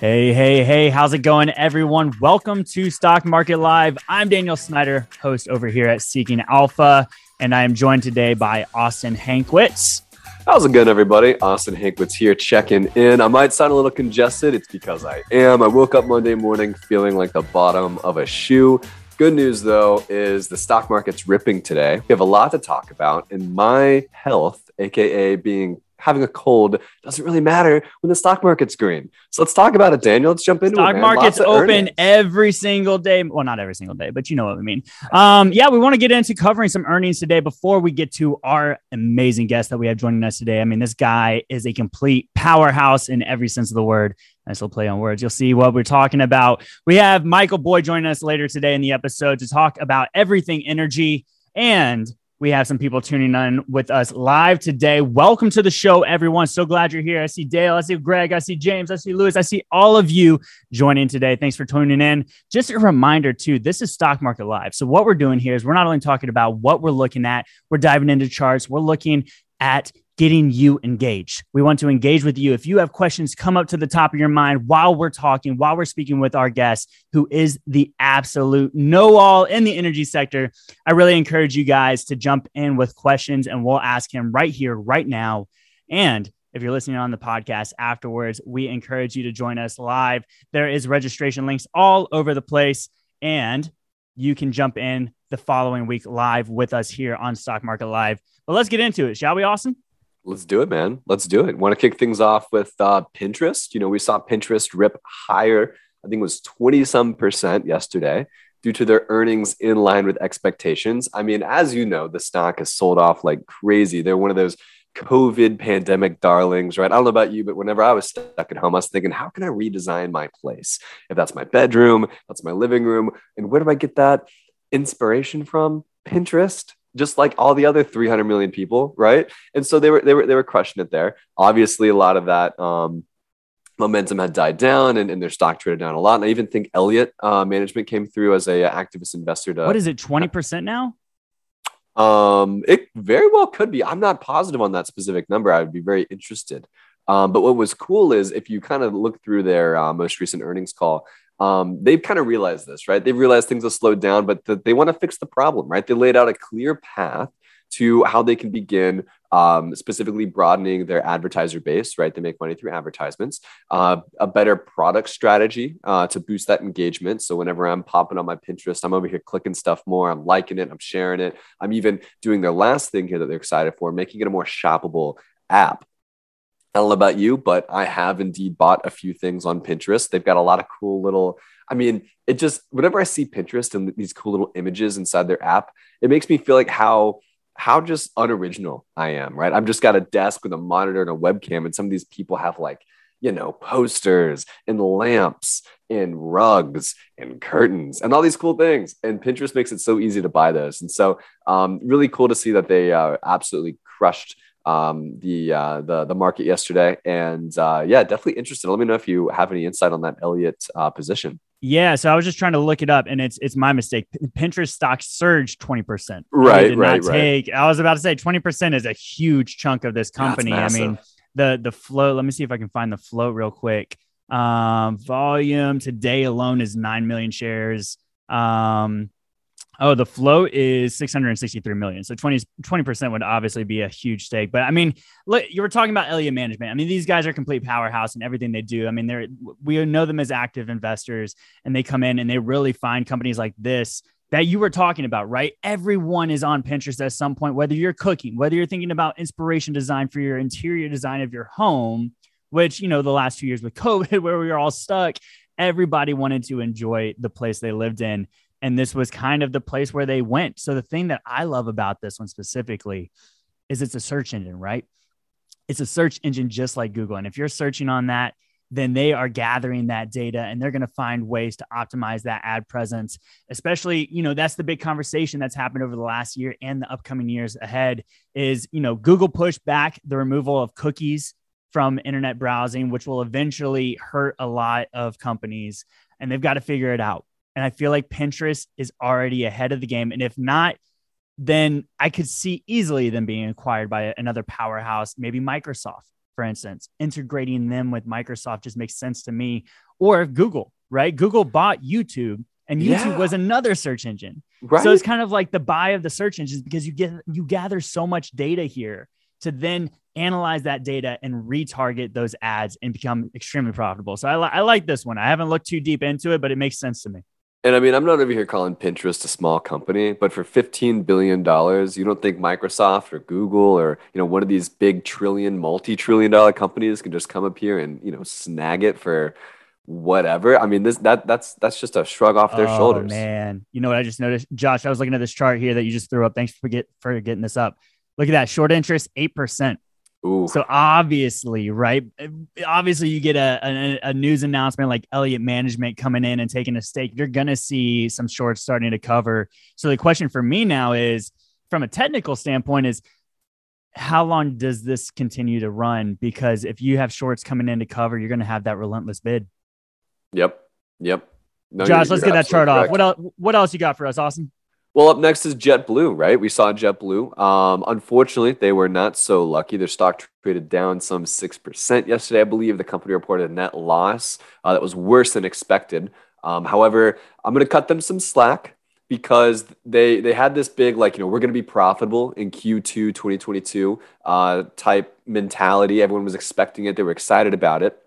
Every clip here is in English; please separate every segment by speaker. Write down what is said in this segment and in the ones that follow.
Speaker 1: Hey, hey, hey, how's it going, everyone? Welcome to Stock Market Live. I'm Daniel Snyder, host over here at Seeking Alpha, and I am joined today by Austin Hankwitz.
Speaker 2: How's it going, everybody? Austin Hankwitz here, checking in. I might sound a little congested. It's because I am. I woke up Monday morning feeling like the bottom of a shoe. Good news, though, is the stock market's ripping today. We have a lot to talk about, and my health, aka being having a cold doesn't really matter when the stock market's green. So let's talk about it, Daniel. Let's jump into
Speaker 1: stock
Speaker 2: it.
Speaker 1: Stock market's open earnings. every single day. Well, not every single day, but you know what we mean. Um, yeah, we want to get into covering some earnings today before we get to our amazing guest that we have joining us today. I mean, this guy is a complete powerhouse in every sense of the word. Nice little play on words. You'll see what we're talking about. We have Michael Boyd joining us later today in the episode to talk about everything energy and we have some people tuning in with us live today. Welcome to the show, everyone. So glad you're here. I see Dale, I see Greg, I see James, I see Lewis, I see all of you joining today. Thanks for tuning in. Just a reminder, too, this is Stock Market Live. So, what we're doing here is we're not only talking about what we're looking at, we're diving into charts, we're looking at getting you engaged. We want to engage with you. If you have questions, come up to the top of your mind while we're talking, while we're speaking with our guest, who is the absolute know all in the energy sector. I really encourage you guys to jump in with questions and we'll ask him right here, right now. And if you're listening on the podcast afterwards, we encourage you to join us live. There is registration links all over the place, and you can jump in the following week live with us here on Stock Market Live. But let's get into it, shall we, Austin?
Speaker 2: Let's do it, man. Let's do it. Want to kick things off with uh, Pinterest? You know, we saw Pinterest rip higher. I think it was 20 some percent yesterday due to their earnings in line with expectations. I mean, as you know, the stock has sold off like crazy. They're one of those COVID pandemic darlings, right? I don't know about you, but whenever I was stuck at home, I was thinking, how can I redesign my place? If that's my bedroom, that's my living room. And where do I get that inspiration from? Pinterest just like all the other 300 million people, right? And so they were they were they were crushing it there. Obviously, a lot of that um, momentum had died down, and, and their stock traded down a lot. And I even think Elliott uh, Management came through as a, activist investor. To
Speaker 1: what is it, 20 percent now?
Speaker 2: Um, it very well could be. I'm not positive on that specific number. I would be very interested. Um, but what was cool is if you kind of look through their uh, most recent earnings call, um, they've kind of realized this, right? They've realized things have slowed down, but the, they want to fix the problem, right? They laid out a clear path to how they can begin um, specifically broadening their advertiser base, right? They make money through advertisements, uh, a better product strategy uh, to boost that engagement. So whenever I'm popping on my Pinterest, I'm over here clicking stuff more, I'm liking it, I'm sharing it. I'm even doing their last thing here that they're excited for, making it a more shoppable app. I don't know about you, but I have indeed bought a few things on Pinterest. They've got a lot of cool little, I mean, it just, whenever I see Pinterest and these cool little images inside their app, it makes me feel like how, how just unoriginal I am, right? I've just got a desk with a monitor and a webcam, and some of these people have like, you know, posters and lamps and rugs and curtains and all these cool things. And Pinterest makes it so easy to buy those. And so, um, really cool to see that they uh, absolutely crushed um, the uh, the the market yesterday, and uh, yeah, definitely interested. Let me know if you have any insight on that Elliott uh, position.
Speaker 1: Yeah, so I was just trying to look it up, and it's it's my mistake. Pinterest stock surged twenty percent.
Speaker 2: Right, right, right.
Speaker 1: I was about to say twenty percent is a huge chunk of this company. I mean, the the float. Let me see if I can find the float real quick. Um, volume today alone is nine million shares. Um, Oh, the float is 663 million. So 20, 20% would obviously be a huge stake. But I mean, look, you were talking about Elliott Management. I mean, these guys are complete powerhouse in everything they do. I mean, they're we know them as active investors and they come in and they really find companies like this that you were talking about, right? Everyone is on Pinterest at some point, whether you're cooking, whether you're thinking about inspiration design for your interior design of your home, which, you know, the last two years with COVID, where we were all stuck, everybody wanted to enjoy the place they lived in and this was kind of the place where they went. So the thing that I love about this one specifically is it's a search engine, right? It's a search engine just like Google. And if you're searching on that, then they are gathering that data and they're going to find ways to optimize that ad presence especially you know that's the big conversation that's happened over the last year and the upcoming years ahead is you know google pushed back the removal of cookies from internet browsing which will eventually hurt a lot of companies and they've got to figure it out and I feel like Pinterest is already ahead of the game. And if not, then I could see easily them being acquired by another powerhouse, maybe Microsoft. for instance, integrating them with Microsoft just makes sense to me. Or Google, right? Google bought YouTube and YouTube yeah. was another search engine. Right. So it's kind of like the buy of the search engines because you get you gather so much data here to then analyze that data and retarget those ads and become extremely profitable. So I, li- I like this one. I haven't looked too deep into it, but it makes sense to me.
Speaker 2: And I mean, I'm not over here calling Pinterest a small company, but for 15 billion dollars, you don't think Microsoft or Google or you know one of these big trillion, multi-trillion dollar companies can just come up here and you know snag it for whatever? I mean, this that that's that's just a shrug off their oh, shoulders.
Speaker 1: Man, you know what I just noticed, Josh? I was looking at this chart here that you just threw up. Thanks for get for getting this up. Look at that short interest, eight percent. Ooh. So obviously, right? Obviously, you get a, a, a, news announcement like Elliott Management coming in and taking a stake. You're going to see some shorts starting to cover. So the question for me now is, from a technical standpoint, is how long does this continue to run? Because if you have shorts coming in to cover, you're going to have that relentless bid.
Speaker 2: Yep. Yep.
Speaker 1: No, Josh, you're, let's you're get that chart correct. off. What else? What else you got for us, Austin?
Speaker 2: Well, up next is JetBlue, right? We saw JetBlue. Um, unfortunately, they were not so lucky. Their stock traded down some 6% yesterday. I believe the company reported a net loss uh, that was worse than expected. Um, however, I'm going to cut them some slack because they they had this big like you know we're going to be profitable in Q2 2022 uh, type mentality. Everyone was expecting it. They were excited about it.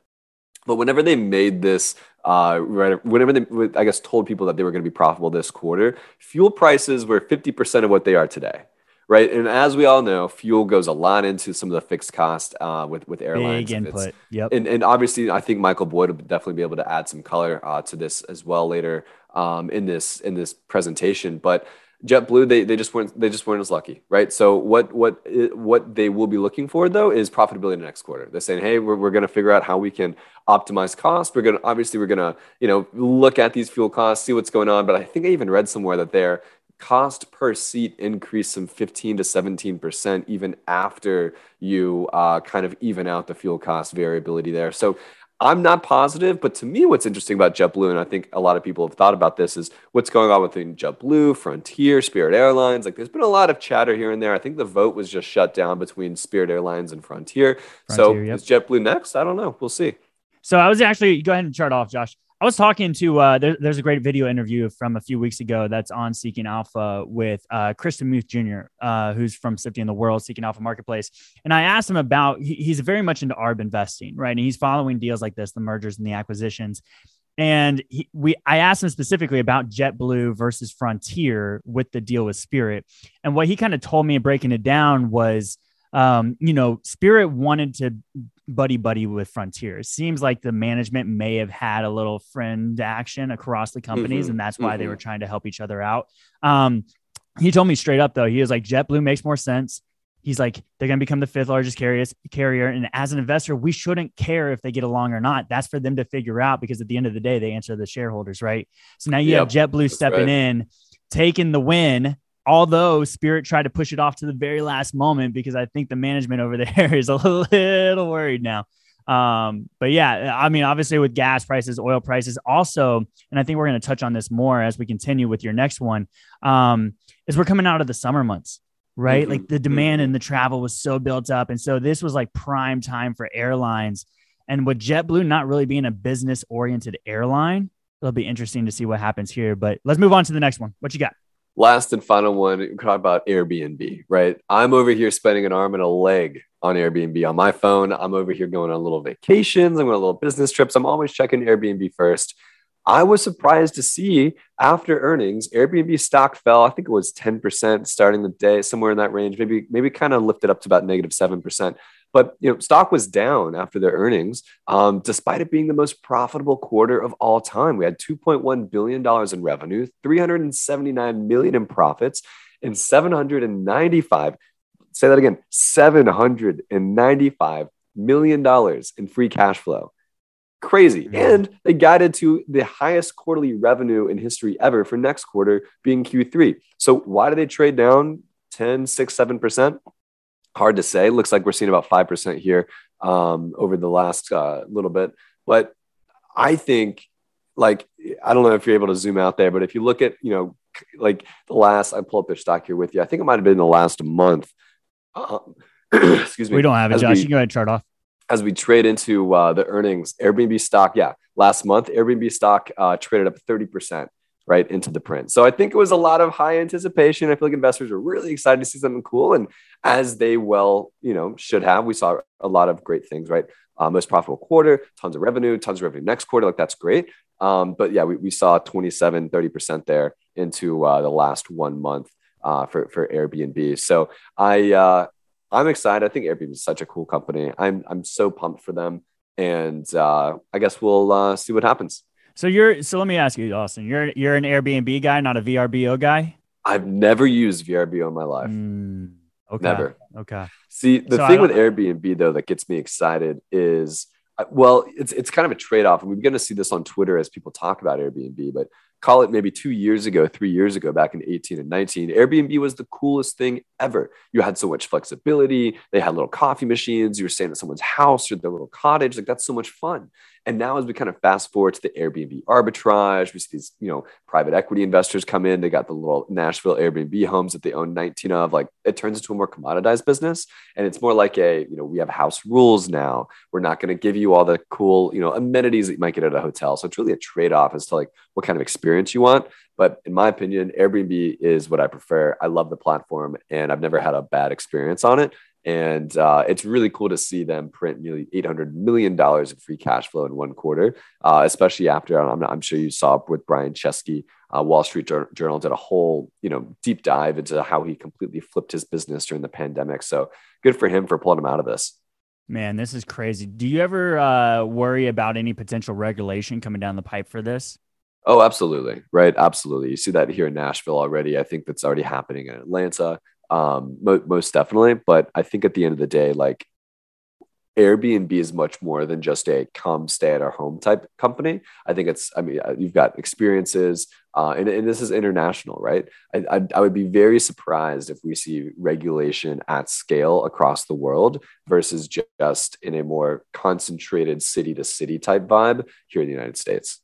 Speaker 2: But whenever they made this, uh, whenever they, I guess, told people that they were going to be profitable this quarter, fuel prices were 50% of what they are today. Right. And as we all know, fuel goes a lot into some of the fixed cost uh, with, with airlines.
Speaker 1: Big input. Yep.
Speaker 2: And, and obviously, I think Michael Boyd will definitely be able to add some color uh, to this as well later um, in this in this presentation. But JetBlue, they, they just weren't they just weren't as lucky, right? So what what what they will be looking for though is profitability in the next quarter. They're saying, hey, we're, we're going to figure out how we can optimize costs. We're going to obviously we're going to you know look at these fuel costs, see what's going on. But I think I even read somewhere that their cost per seat increased some 15 to 17 percent even after you uh, kind of even out the fuel cost variability there. So I'm not positive, but to me, what's interesting about JetBlue, and I think a lot of people have thought about this, is what's going on within JetBlue, Frontier, Spirit Airlines. Like, there's been a lot of chatter here and there. I think the vote was just shut down between Spirit Airlines and Frontier. Frontier so yep. is JetBlue next? I don't know. We'll see.
Speaker 1: So I was actually go ahead and chart off, Josh. I was talking to uh, there, there's a great video interview from a few weeks ago that's on Seeking Alpha with uh, Chris DeMuth Jr., uh, who's from Sifting the World, Seeking Alpha Marketplace. And I asked him about he, he's very much into ARB investing, right? And he's following deals like this, the mergers and the acquisitions. And he, we, I asked him specifically about JetBlue versus Frontier with the deal with Spirit. And what he kind of told me, breaking it down, was um, you know, Spirit wanted to buddy buddy with Frontier. It seems like the management may have had a little friend action across the companies, mm-hmm. and that's why mm-hmm. they were trying to help each other out. Um, he told me straight up though, he was like, JetBlue makes more sense. He's like, they're going to become the fifth largest carrier, carrier. And as an investor, we shouldn't care if they get along or not. That's for them to figure out because at the end of the day, they answer the shareholders, right? So now you yep, have JetBlue stepping right. in, taking the win although Spirit tried to push it off to the very last moment because I think the management over there is a little worried now. Um, but yeah, I mean, obviously with gas prices, oil prices, also, and I think we're going to touch on this more as we continue with your next one. Um, is we're coming out of the summer months, right? Mm-hmm. Like the demand and the travel was so built up, and so this was like prime time for airlines. And with JetBlue not really being a business oriented airline, it'll be interesting to see what happens here. But let's move on to the next one. What you got?
Speaker 2: Last and final one, we talk about Airbnb, right? I'm over here spending an arm and a leg on Airbnb on my phone. I'm over here going on little vacations. I'm going on little business trips. I'm always checking Airbnb first. I was surprised to see after earnings, Airbnb stock fell. I think it was 10% starting the day, somewhere in that range, maybe, maybe kind of lifted up to about negative 7%. But you know, stock was down after their earnings, um, despite it being the most profitable quarter of all time. We had 2.1 billion dollars in revenue, 379 million in profits, and 795. Say that again: 795 million dollars in free cash flow. Crazy. And they guided to the highest quarterly revenue in history ever for next quarter being Q3. So why do they trade down 10, 6, 7%? Hard to say. Looks like we're seeing about 5% here um, over the last uh, little bit. But I think, like, I don't know if you're able to zoom out there, but if you look at, you know, like the last, I pull up their stock here with you. I think it might have been the last month. Um, excuse me.
Speaker 1: We don't have it, Josh. We, you can go ahead and chart off.
Speaker 2: as we trade into uh, the earnings, Airbnb stock, yeah, last month, Airbnb stock uh, traded up 30% right into the print. So I think it was a lot of high anticipation. I feel like investors were really excited to see something cool. And as they well, you know, should have, we saw a lot of great things, right? Uh, most profitable quarter, tons of revenue, tons of revenue next quarter. Like that's great. Um, but yeah, we, we saw 27, 30% there into uh, the last one month uh, for, for Airbnb. So I, uh, I'm excited. I think Airbnb is such a cool company. I'm, I'm so pumped for them. And uh, I guess we'll uh, see what happens.
Speaker 1: So you're so let me ask you, Austin. You're you're an Airbnb guy, not a VRBO guy.
Speaker 2: I've never used VRBO in my life.
Speaker 1: Mm, okay.
Speaker 2: Never.
Speaker 1: Okay.
Speaker 2: See, the so thing with Airbnb though that gets me excited is uh, well, it's it's kind of a trade off, and we're going to see this on Twitter as people talk about Airbnb. But call it maybe two years ago, three years ago, back in 18 and 19, Airbnb was the coolest thing ever. You had so much flexibility. They had little coffee machines. You were staying at someone's house or their little cottage. Like that's so much fun. And now, as we kind of fast forward to the Airbnb arbitrage, we see these, you know, private equity investors come in. They got the little Nashville Airbnb homes that they own 19 of. Like it turns into a more commoditized business. And it's more like a, you know, we have house rules now. We're not going to give you all the cool, you know, amenities that you might get at a hotel. So it's really a trade off as to like what kind of experience you want. But in my opinion, Airbnb is what I prefer. I love the platform and I've never had a bad experience on it. And uh, it's really cool to see them print nearly $800 million in free cash flow in one quarter, uh, especially after I'm, I'm, sure you saw with Brian Chesky, uh, Wall Street Journal did a whole you know deep dive into how he completely flipped his business during the pandemic. So good for him for pulling him out of this.
Speaker 1: Man, this is crazy. Do you ever uh, worry about any potential regulation coming down the pipe for this?
Speaker 2: Oh, absolutely. Right. Absolutely. You see that here in Nashville already. I think that's already happening in Atlanta um, mo- most definitely. But I think at the end of the day, like Airbnb is much more than just a come stay at our home type company. I think it's, I mean, uh, you've got experiences, uh, and, and this is international, right? I, I, I, would be very surprised if we see regulation at scale across the world versus just in a more concentrated city to city type vibe here in the United States.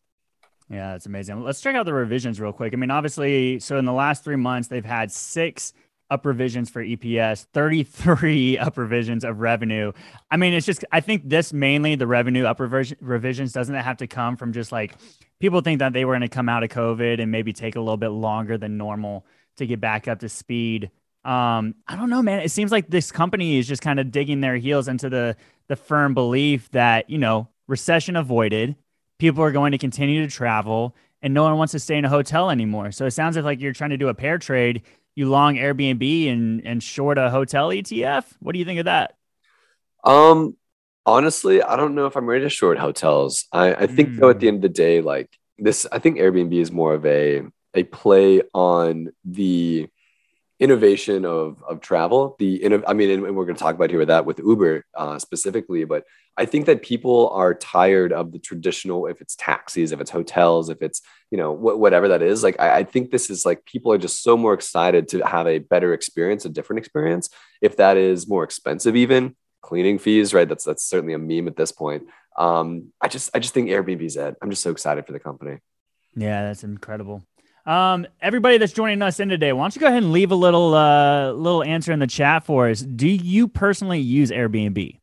Speaker 1: Yeah, that's amazing. Let's check out the revisions real quick. I mean, obviously, so in the last three months, they've had six up revisions for EPS, 33 up revisions of revenue. I mean, it's just, I think this mainly the revenue up revisions doesn't have to come from just like people think that they were going to come out of COVID and maybe take a little bit longer than normal to get back up to speed. Um, I don't know, man. It seems like this company is just kind of digging their heels into the the firm belief that, you know, recession avoided, people are going to continue to travel and no one wants to stay in a hotel anymore. So it sounds like you're trying to do a pair trade you long Airbnb and and short a hotel ETF? What do you think of that?
Speaker 2: Um, honestly, I don't know if I'm ready to short hotels. I, I think mm. though, at the hmm. end of the day, like this, I think Airbnb is more of a a play on the innovation of of travel. The I mean, and we're going to talk about here with that with Uber uh, specifically, but I think that people are tired of the traditional, if it's taxis, if it's hotels, if it's, you know, wh- whatever that is. Like, I, I, think this is like people are just so more excited to have a better experience, a different experience. If that is more expensive, even cleaning fees, right? That's, that's certainly a meme at this point. Um, I just, I just think Airbnb's it. I'm just so excited for the company.
Speaker 1: Yeah, that's incredible. Um, everybody that's joining us in today, why don't you go ahead and leave a little, uh, little answer in the chat for us? Do you personally use Airbnb?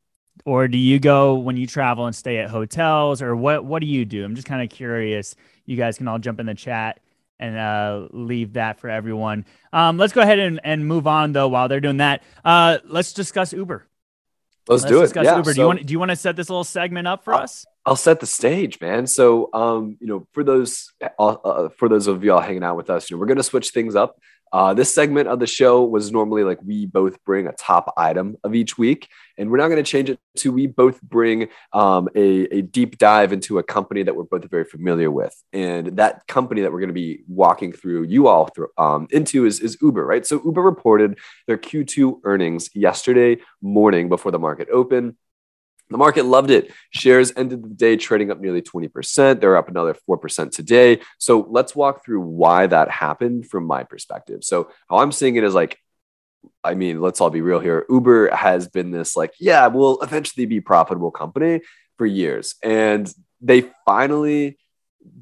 Speaker 1: or do you go when you travel and stay at hotels? Or what what do you do? I'm just kind of curious. You guys can all jump in the chat and uh, leave that for everyone. Um, let's go ahead and, and move on though while they're doing that. Uh, let's discuss uber.
Speaker 2: Let's, let's do it. yeah,
Speaker 1: uber. So, do you want do you want to set this little segment up for
Speaker 2: I'll,
Speaker 1: us
Speaker 2: I'll set the stage, man. So, um, you know, for those uh, uh for those of y'all hanging out with us, you know, we're gonna switch things up. Uh, this segment of the show was normally like we both bring a top item of each week, and we're now going to change it to we both bring um, a, a deep dive into a company that we're both very familiar with. And that company that we're going to be walking through, you all through, um, into is, is Uber, right? So Uber reported their Q2 earnings yesterday morning before the market opened. The market loved it. Shares ended the day trading up nearly 20%. They're up another 4% today. So let's walk through why that happened from my perspective. So, how I'm seeing it is like, I mean, let's all be real here. Uber has been this, like, yeah, we'll eventually be profitable company for years. And they finally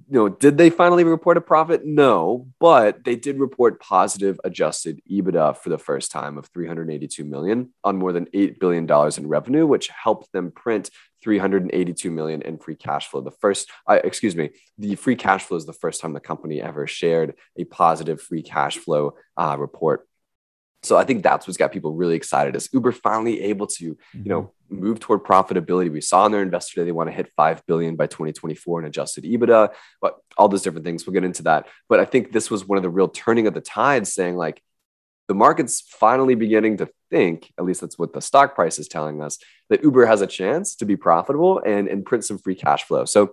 Speaker 2: you know, did they finally report a profit? No, but they did report positive adjusted EBITDA for the first time of 382 million on more than 8 billion dollars in revenue, which helped them print 382 million in free cash flow. The first, uh, excuse me, the free cash flow is the first time the company ever shared a positive free cash flow uh, report. So I think that's what's got people really excited is Uber finally able to, you know, mm-hmm. move toward profitability. We saw in their investor day they want to hit 5 billion by 2024 in adjusted EBITDA, but all those different things. We'll get into that. But I think this was one of the real turning of the tide saying like the market's finally beginning to think, at least that's what the stock price is telling us, that Uber has a chance to be profitable and, and print some free cash flow. So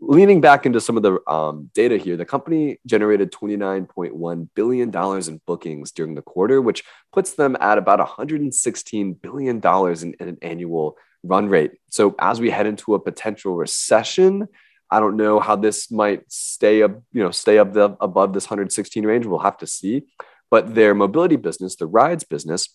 Speaker 2: leaning back into some of the um, data here, the company generated $29.1 billion in bookings during the quarter, which puts them at about $116 billion in, in, an annual run rate. So as we head into a potential recession, I don't know how this might stay up, you know, stay up the, above this 116 range. We'll have to see. But their mobility business, the rides business,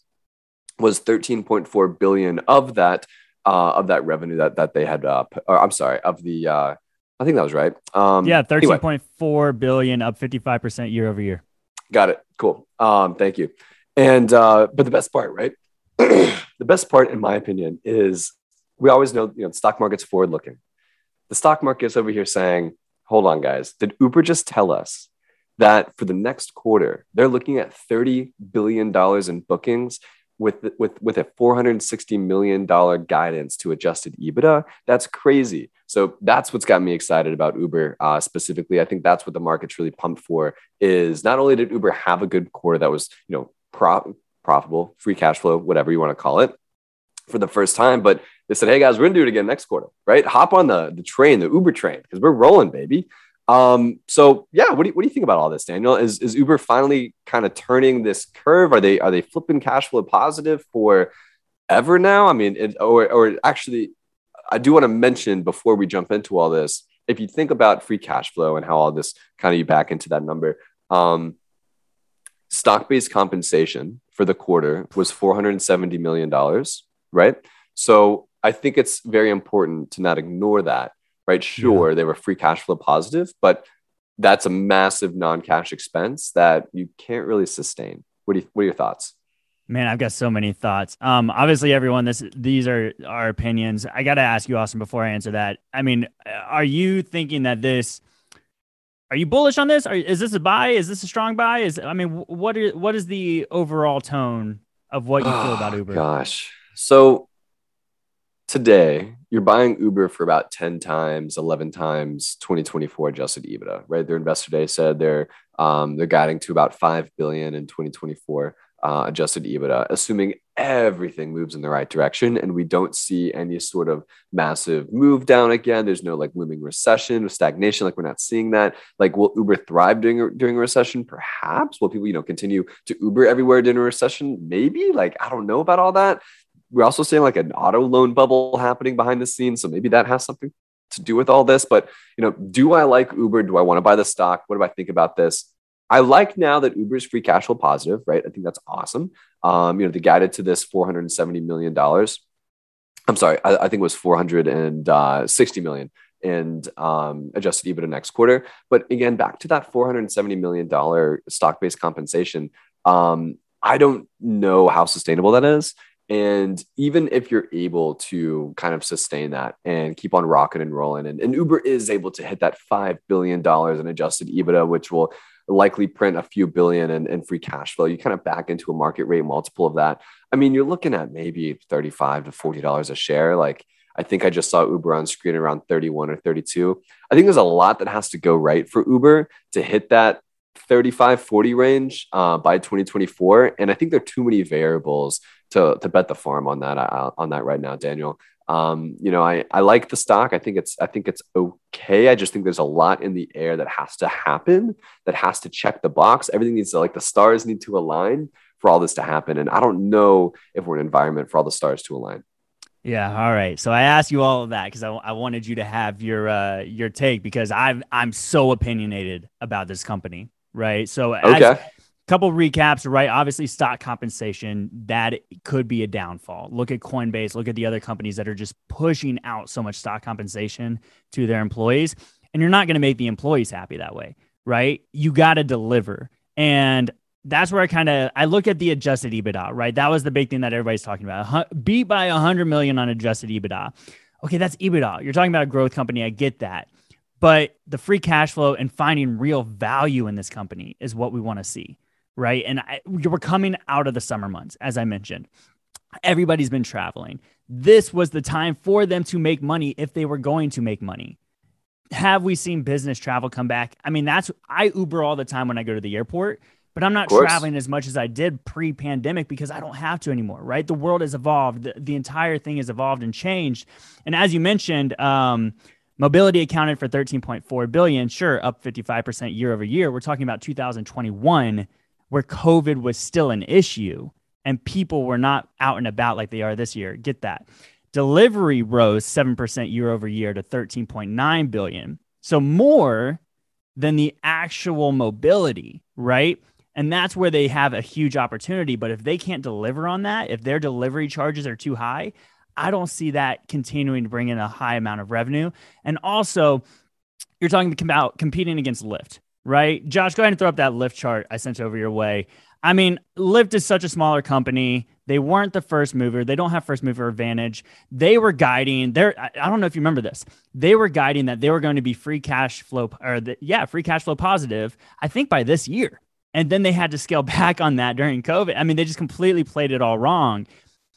Speaker 2: was 13.4 billion of that uh, of that revenue that that they had. Uh, or I'm sorry, of the uh, I think that was right.
Speaker 1: Um, yeah, thirteen point anyway. four billion, up fifty five percent year over year.
Speaker 2: Got it. Cool. Um, thank you. And uh, but the best part, right? the best part, in my opinion, is we always know you know the stock market's forward looking. The stock market's over here saying, "Hold on, guys. Did Uber just tell us that for the next quarter they're looking at thirty billion dollars in bookings with with with a 460 million dollar guidance to adjusted EBITDA. That's crazy. So that's what's got me excited about Uber uh, specifically. I think that's what the market's really pumped for. Is not only did Uber have a good quarter that was you know pro- profitable, free cash flow, whatever you want to call it, for the first time, but they said, "Hey guys, we're gonna do it again next quarter, right? Hop on the the train, the Uber train, because we're rolling, baby." Um, so yeah, what do you, what do you think about all this, Daniel? Is, is Uber finally kind of turning this curve? Are they are they flipping cash flow positive for ever now? I mean, it, or or actually, I do want to mention before we jump into all this, if you think about free cash flow and how all this kind of you back into that number, um, stock based compensation for the quarter was four hundred seventy million dollars, right? So I think it's very important to not ignore that right? Sure, yeah. they were free cash flow positive, but that's a massive non-cash expense that you can't really sustain. What do you, what are your thoughts?
Speaker 1: Man, I've got so many thoughts. Um, obviously, everyone, this these are our opinions. I got to ask you, Austin, before I answer that. I mean, are you thinking that this? Are you bullish on this? Or is this a buy? Is this a strong buy? Is I mean, what is what is the overall tone of what you feel about Uber?
Speaker 2: Gosh, so today you're buying Uber for about 10 times, 11 times 2024 adjusted EBITDA, right? Their investor day said they're um, they're guiding to about 5 billion in 2024 uh, adjusted EBITDA, assuming everything moves in the right direction and we don't see any sort of massive move down again. There's no like looming recession or stagnation. Like we're not seeing that. Like will Uber thrive during during a recession? Perhaps. Will people, you know, continue to Uber everywhere during a recession? Maybe. Like I don't know about all that we're also seeing like an auto loan bubble happening behind the scenes. So maybe that has something to do with all this. But you know, do I like Uber? Do I want to buy the stock? What do I think about this? I like now that Uber is free cash flow positive, right? I think that's awesome. Um, you know, they guided to this $470 million. I'm sorry, I, I think it was 460 million and um, adjusted EBITDA next quarter. But again, back to that $470 million stock-based compensation. Um, I don't know how sustainable that is. And even if you're able to kind of sustain that and keep on rocking and rolling, and, and Uber is able to hit that $5 billion in adjusted EBITDA, which will likely print a few billion in, in free cash flow, you kind of back into a market rate multiple of that. I mean, you're looking at maybe 35 to $40 a share. Like, I think I just saw Uber on screen around 31 or 32. I think there's a lot that has to go right for Uber to hit that 35 40 range uh, by 2024 and i think there are too many variables to to bet the farm on that uh, on that right now, Daniel. Um, you know, I I like the stock. I think it's I think it's okay. I just think there's a lot in the air that has to happen, that has to check the box. Everything needs to like the stars need to align for all this to happen. And I don't know if we're an environment for all the stars to align.
Speaker 1: Yeah. All right. So I asked you all of that because I, I wanted you to have your uh, your take because I'm I'm so opinionated about this company. Right. So
Speaker 2: okay. As,
Speaker 1: couple recaps, right? Obviously, stock compensation that could be a downfall. Look at Coinbase, look at the other companies that are just pushing out so much stock compensation to their employees. and you're not going to make the employees happy that way, right? You got to deliver. And that's where I kind of I look at the adjusted EBITDA, right? That was the big thing that everybody's talking about. Beat by 100 million on adjusted EBITDA. Okay, that's EBITDA. You're talking about a growth company. I get that. But the free cash flow and finding real value in this company is what we want to see, right? And I, we're coming out of the summer months, as I mentioned. Everybody's been traveling. This was the time for them to make money if they were going to make money. Have we seen business travel come back? I mean, that's I Uber all the time when I go to the airport but I'm not traveling as much as I did pre pandemic because I don't have to anymore, right? The world has evolved. The, the, entire thing has evolved and changed. And as you mentioned, um, mobility accounted for 13.4 billion, sure, up 55% year over year. We're talking about 2021, where COVID was still an issue and people were not out and about like they are this year. Get that. Delivery rose 7% year over year to 13.9 billion. So more than the actual mobility, right? And that's where they have a huge opportunity. But if they can't deliver on that, if their delivery charges are too high, I don't see that continuing to bring in a high amount of revenue. And also, you're talking about competing against Lyft, right? Josh, go ahead and throw up that Lyft chart I sent over your way. I mean, Lyft is such a smaller company. They weren't the first mover. They don't have first mover advantage. They were guiding. There, I don't know if you remember this. They were guiding that they were going to be free cash flow, or the, yeah, free cash flow positive. I think by this year. And then they had to scale back on that during COVID. I mean, they just completely played it all wrong.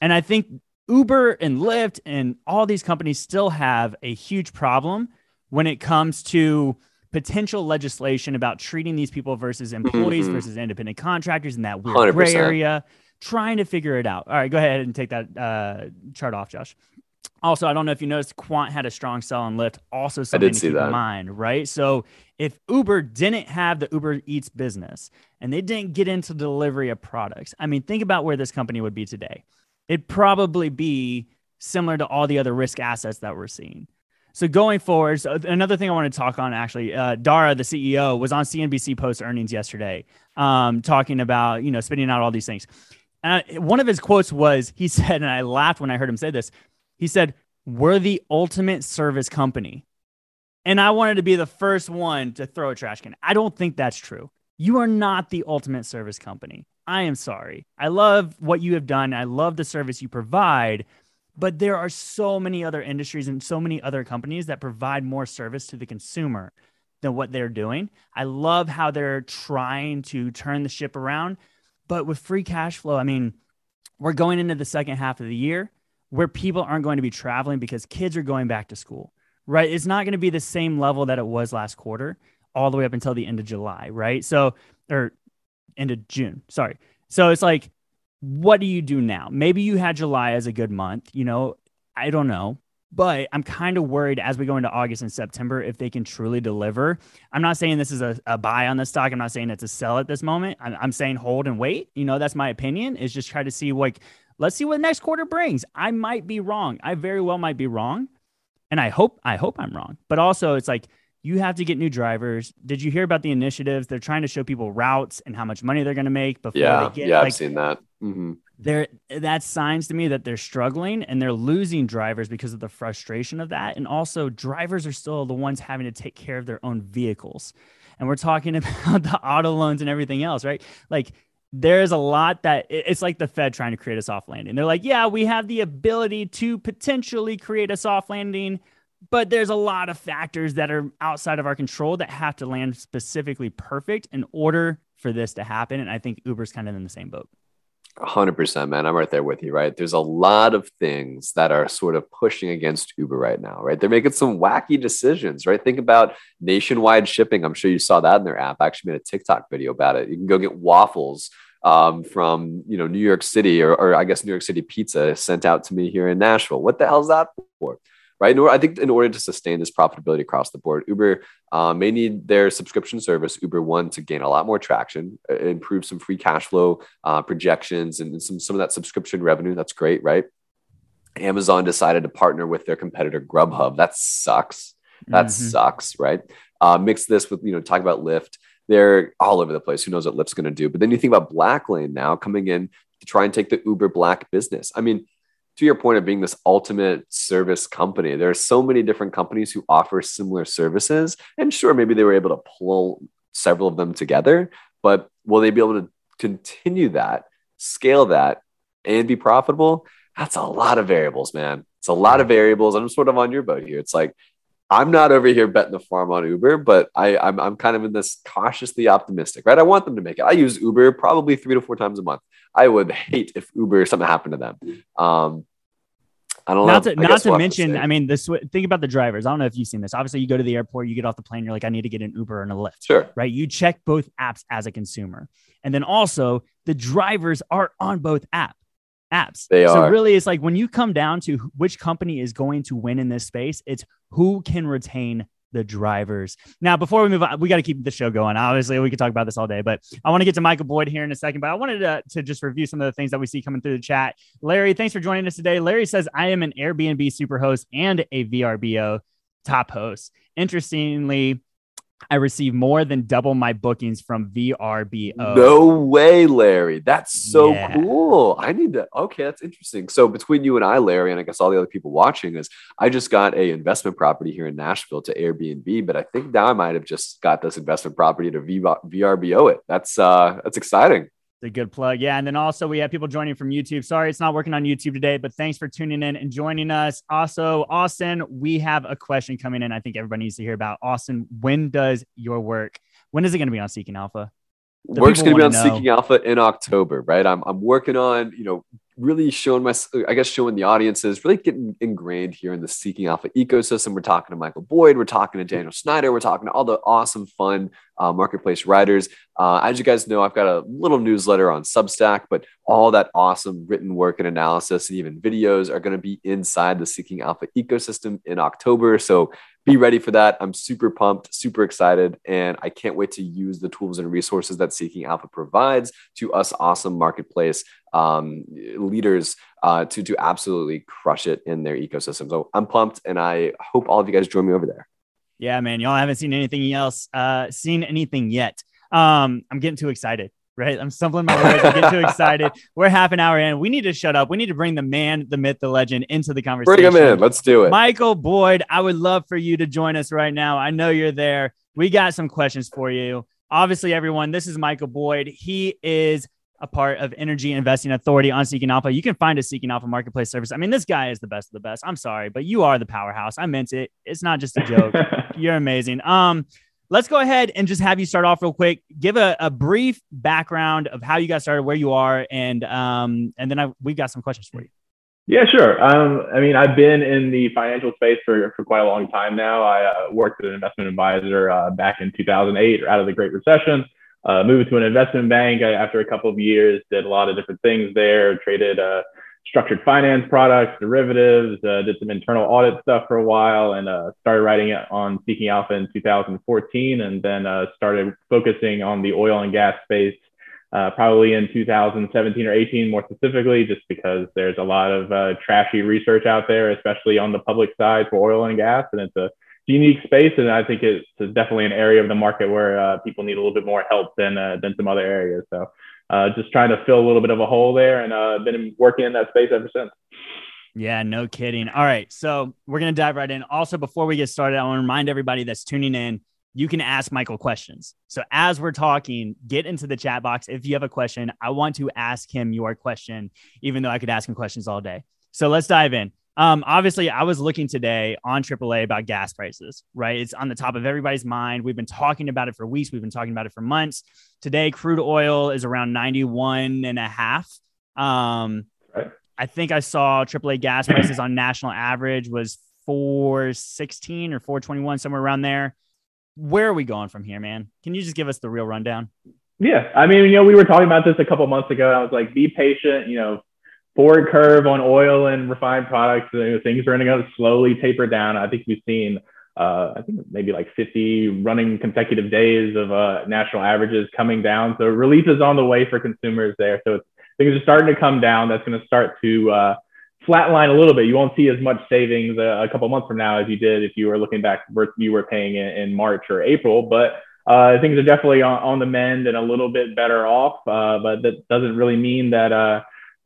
Speaker 1: And I think Uber and Lyft and all these companies still have a huge problem when it comes to potential legislation about treating these people versus employees mm-hmm. versus independent contractors in that weird 100%. gray area, trying to figure it out. All right, go ahead and take that uh, chart off, Josh. Also, I don't know if you noticed, Quant had a strong sell on Lyft. Also, something to keep that. in mind, right? So, if Uber didn't have the Uber Eats business and they didn't get into delivery of products, I mean, think about where this company would be today. It'd probably be similar to all the other risk assets that we're seeing. So going forward, so another thing I want to talk on actually, uh, Dara, the CEO, was on CNBC post earnings yesterday, um, talking about you know spinning out all these things. And one of his quotes was, he said, and I laughed when I heard him say this. He said, We're the ultimate service company. And I wanted to be the first one to throw a trash can. I don't think that's true. You are not the ultimate service company. I am sorry. I love what you have done. I love the service you provide, but there are so many other industries and so many other companies that provide more service to the consumer than what they're doing. I love how they're trying to turn the ship around, but with free cash flow, I mean, we're going into the second half of the year where people aren't going to be traveling because kids are going back to school, right? It's not going to be the same level that it was last quarter, all the way up until the end of July, right? So, or end of June, sorry. So it's like, what do you do now? Maybe you had July as a good month, you know, I don't know. But I'm kind of worried as we go into August and September if they can truly deliver. I'm not saying this is a, a buy on the stock. I'm not saying it's a sell at this moment. I'm, I'm saying hold and wait. You know, that's my opinion. Is just try to see like Let's see what the next quarter brings. I might be wrong. I very well might be wrong. And I hope I hope I'm wrong. But also it's like you have to get new drivers. Did you hear about the initiatives? They're trying to show people routes and how much money they're going to make before
Speaker 2: yeah,
Speaker 1: they get.
Speaker 2: Yeah,
Speaker 1: like,
Speaker 2: I've seen that. Mm-hmm.
Speaker 1: There, that's signs to me that they're struggling and they're losing drivers because of the frustration of that. And also, drivers are still the ones having to take care of their own vehicles. And we're talking about the auto loans and everything else, right? Like there's a lot that it's like the Fed trying to create a soft landing. They're like, yeah, we have the ability to potentially create a soft landing, but there's a lot of factors that are outside of our control that have to land specifically perfect in order for this to happen. And I think Uber's kind of in the same boat.
Speaker 2: 100% man. I'm right there with you right? There's a lot of things that are sort of pushing against uber right now right? They're making some wacky decisions right? Think about nationwide shipping. I'm sure you saw that in their app. I actually made a tiktok video about it. You can go get waffles um, from you know new york city or, or i guess new york city pizza sent out to me here in nashville. What the hell's that for right? I think in order to sustain this profitability across the board, Uber uh, may need their subscription service, Uber One, to gain a lot more traction, uh, improve some free cash flow uh, projections and some, some of that subscription revenue. That's great, right? Amazon decided to partner with their competitor Grubhub. That sucks. That mm-hmm. sucks, right? Uh, mix this with, you know, talk about Lyft. They're all over the place. Who knows what Lyft's going to do? But then you think about Blacklane now coming in to try and take the Uber Black business. I mean, to your point of being this ultimate service company, there are so many different companies who offer similar services. And sure, maybe they were able to pull several of them together, but will they be able to continue that, scale that, and be profitable? That's a lot of variables, man. It's a lot of variables. I'm sort of on your boat here. It's like I'm not over here betting the farm on Uber, but I, I'm, I'm kind of in this cautiously optimistic, right? I want them to make it. I use Uber probably three to four times a month. I would hate if Uber something happened to them. Um, I don't
Speaker 1: not
Speaker 2: know.
Speaker 1: To, not to we'll mention, I mean, this think about the drivers. I don't know if you've seen this. Obviously, you go to the airport, you get off the plane, you're like, I need to get an Uber and a Lyft.
Speaker 2: Sure.
Speaker 1: Right. You check both apps as a consumer. And then also the drivers are on both app apps.
Speaker 2: They
Speaker 1: so
Speaker 2: are.
Speaker 1: really it's like when you come down to which company is going to win in this space, it's who can retain the drivers. Now, before we move on, we got to keep the show going. Obviously, we could talk about this all day, but I want to get to Michael Boyd here in a second. But I wanted to, to just review some of the things that we see coming through the chat. Larry, thanks for joining us today. Larry says, I am an Airbnb super host and a VRBO top host. Interestingly, I receive more than double my bookings from VRBO.
Speaker 2: No way, Larry. That's so yeah. cool. I need to. Okay, that's interesting. So between you and I, Larry, and I guess all the other people watching is, I just got a investment property here in Nashville to Airbnb, but I think now I might have just got this investment property to VRBO it. That's uh, that's exciting
Speaker 1: a good plug. Yeah. And then also we have people joining from YouTube. Sorry, it's not working on YouTube today, but thanks for tuning in and joining us. Also, Austin, we have a question coming in. I think everybody needs to hear about Austin. When does your work? When is it going to be on Seeking Alpha?
Speaker 2: The Work's going to be on know. Seeking Alpha in October, right? I'm, I'm working on, you know, really showing my, I guess, showing the audiences, really getting ingrained here in the Seeking Alpha ecosystem. We're talking to Michael Boyd, we're talking to Daniel Snyder, we're talking to all the awesome, fun uh, marketplace writers. Uh, as you guys know, I've got a little newsletter on Substack, but all that awesome written work and analysis and even videos are going to be inside the Seeking Alpha ecosystem in October. So be ready for that. I'm super pumped, super excited, and I can't wait to use the tools and resources that Seeking Alpha provides to us awesome marketplace um, leaders uh, to to absolutely crush it in their ecosystem. So I'm pumped, and I hope all of you guys join me over there.
Speaker 1: Yeah, man, y'all haven't seen anything else, uh, seen anything yet. Um, I'm getting too excited. Right, I'm stumbling my words. I get too excited. We're half an hour in. We need to shut up. We need to bring the man, the myth, the legend into the conversation.
Speaker 2: Bring him in. Let's do it.
Speaker 1: Michael Boyd, I would love for you to join us right now. I know you're there. We got some questions for you. Obviously, everyone, this is Michael Boyd. He is a part of Energy Investing Authority on Seeking Alpha. You can find a Seeking Alpha marketplace service. I mean, this guy is the best of the best. I'm sorry, but you are the powerhouse. I meant it. It's not just a joke. You're amazing. Um, let's go ahead and just have you start off real quick. Give a, a brief background of how you got started, where you are, and um, and then I, we've got some questions for you.
Speaker 3: Yeah, sure. Um, I mean, I've been in the financial space for, for quite a long time now. I uh, worked as an investment advisor uh, back in 2008, out of the Great Recession uh, moved to an investment bank after a couple of years, did a lot of different things there, traded uh, structured finance products, derivatives, uh, did some internal audit stuff for a while, and uh, started writing it on Seeking Alpha in 2014, and then uh, started focusing on the oil and gas space. Uh, probably in 2017 or 18, more specifically, just because there's a lot of trashy research out there, especially on the public side for oil and gas, and it's a unique space, and I think it's definitely an area of the market where uh, people need a little bit more help than uh, than some other areas. So, uh, just trying to fill a little bit of a hole there, and uh, been working in that space ever since.
Speaker 1: Yeah, no kidding. All right, so we're gonna dive right in. Also, before we get started, I want to remind everybody that's tuning in. You can ask Michael questions. So as we're talking, get into the chat box. If you have a question, I want to ask him your question, even though I could ask him questions all day. So let's dive in. Um, obviously, I was looking today on AAA about gas prices, right? It's on the top of everybody's mind. We've been talking about it for weeks. We've been talking about it for months. Today, crude oil is around 91 and a half. Um, right. I think I saw AAA gas prices on national average was 416 or 421, somewhere around there. Where are we going from here, man? Can you just give us the real rundown?
Speaker 3: Yeah. I mean, you know, we were talking about this a couple months ago. I was like, be patient, you know, forward curve on oil and refined products. You know, things are going to slowly taper down. I think we've seen, uh, I think maybe like 50 running consecutive days of uh, national averages coming down. So relief is on the way for consumers there. So things are starting to come down. That's going to start to uh, flatline a little bit. You won't see as much savings a, a couple months from now as you did if you were looking back where you were paying in, in March or April. But uh, things are definitely on, on, the mend and a little bit better off. Uh, but that doesn't really mean that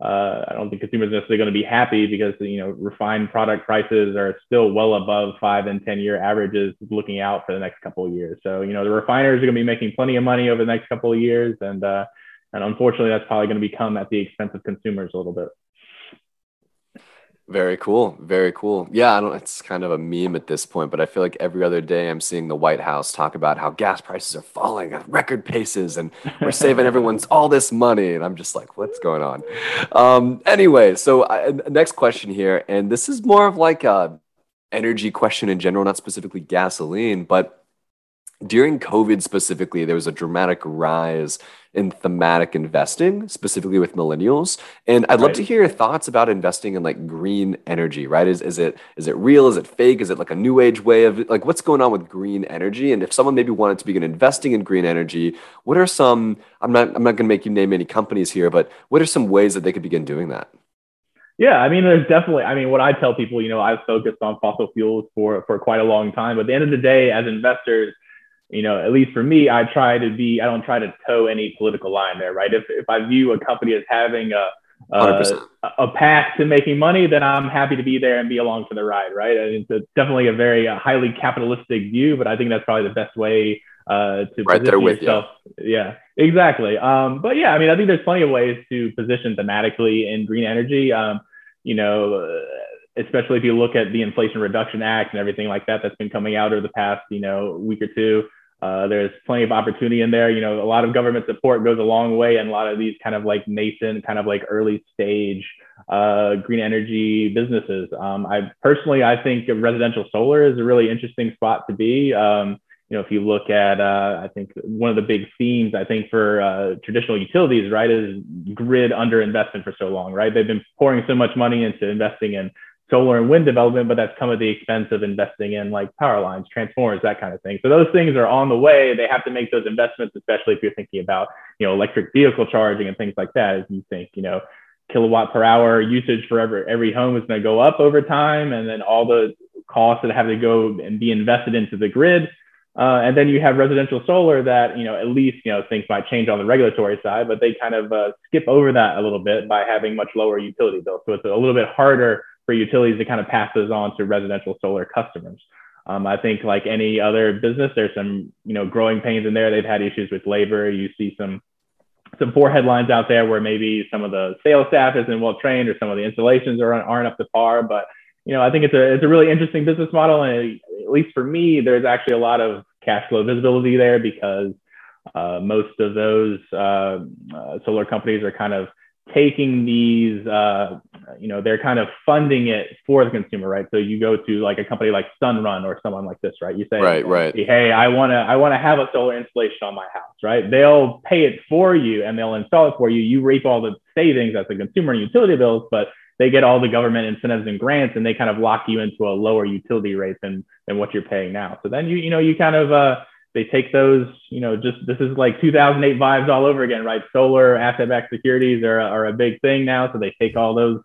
Speaker 3: uh, I don't think consumers are necessarily going to be happy because you know refined product prices are still well above five and ten year averages looking out for the next couple of years. So you know the refiners are going to be making plenty of money over the next couple of years, and uh, and unfortunately that's probably going to become at the expense of consumers a little bit.
Speaker 2: Very cool. Very cool. Yeah, I don't it's kind of a meme at this point, but I feel like every other day I'm seeing the White House talk about how gas prices are falling at record paces and we're saving everyone's all this money and I'm just like, what's going on? Um anyway, so I, next question here and this is more of like a energy question in general, not specifically gasoline, but during COVID specifically, there was a dramatic rise in thematic investing, specifically with millennials. And I'd love right. to hear your thoughts about investing in like green energy, right? Is, is it is it real? Is it fake? Is it like a new age way of like what's going on with green energy? And if someone maybe wanted to begin investing in green energy, what are some I'm not I'm not gonna make you name any companies here, but what are some ways that they could begin doing that?
Speaker 3: Yeah, I mean, there's definitely. I mean, what I tell people, you know, I've focused on fossil fuels for for quite a long time. But at the end of the day, as investors, you know, at least for me, I try to be, I don't try to toe any political line there, right? If, if I view a company as having a, a, a, path to making money, then I'm happy to be there and be along for the ride, right? And it's a, definitely a very uh, highly capitalistic view, but I think that's probably the best way uh, to
Speaker 2: right there with yourself.
Speaker 3: You. Yeah, exactly. Um, but yeah, I mean, I think there's plenty of ways to position thematically in green energy. Um, you know, uh, especially if you look at the Inflation Reduction Act and everything like that that's been coming out over the past, you know, week or two. Uh, there's plenty of opportunity in there. You know, a lot of government support goes a long way, and a lot of these kind of like nascent, kind of like early stage uh, green energy businesses. Um, I personally, I think residential solar is a really interesting spot to be. Um, you know, if you look at, uh, I think one of the big themes, I think for uh, traditional utilities, right, is grid underinvestment for so long, right? They've been pouring so much money into investing in solar and wind development, but that's come at the expense of investing in like power lines, transformers, that kind of thing. So those things are on the way. They have to make those investments, especially if you're thinking about, you know, electric vehicle charging and things like that. As you think, you know, kilowatt per hour usage for every, every home is going to go up over time. And then all the costs that have to go and be invested into the grid. Uh, and then you have residential solar that, you know, at least, you know, things might change on the regulatory side, but they kind of uh, skip over that a little bit by having much lower utility bills. So it's a little bit harder for utilities to kind of pass those on to residential solar customers. Um, I think like any other business, there's some you know growing pains in there. They've had issues with labor. You see some some poor headlines out there where maybe some of the sales staff isn't well trained or some of the installations are, aren't up to par. But you know, I think it's a it's a really interesting business model, and at least for me, there's actually a lot of cash flow visibility there because uh, most of those uh, uh, solar companies are kind of taking these, uh, you know, they're kind of funding it for the consumer, right? So you go to like a company like Sunrun or someone like this, right? You say,
Speaker 2: right, right.
Speaker 3: Hey, I want to, I want to have a solar installation on my house, right? They'll pay it for you and they'll install it for you. You reap all the savings as a consumer and utility bills, but they get all the government incentives and grants and they kind of lock you into a lower utility rate than, than what you're paying now. So then you, you know, you kind of, uh, they take those, you know, just this is like 2008 vibes all over again, right? Solar asset-backed securities are, are a big thing now. So they take all those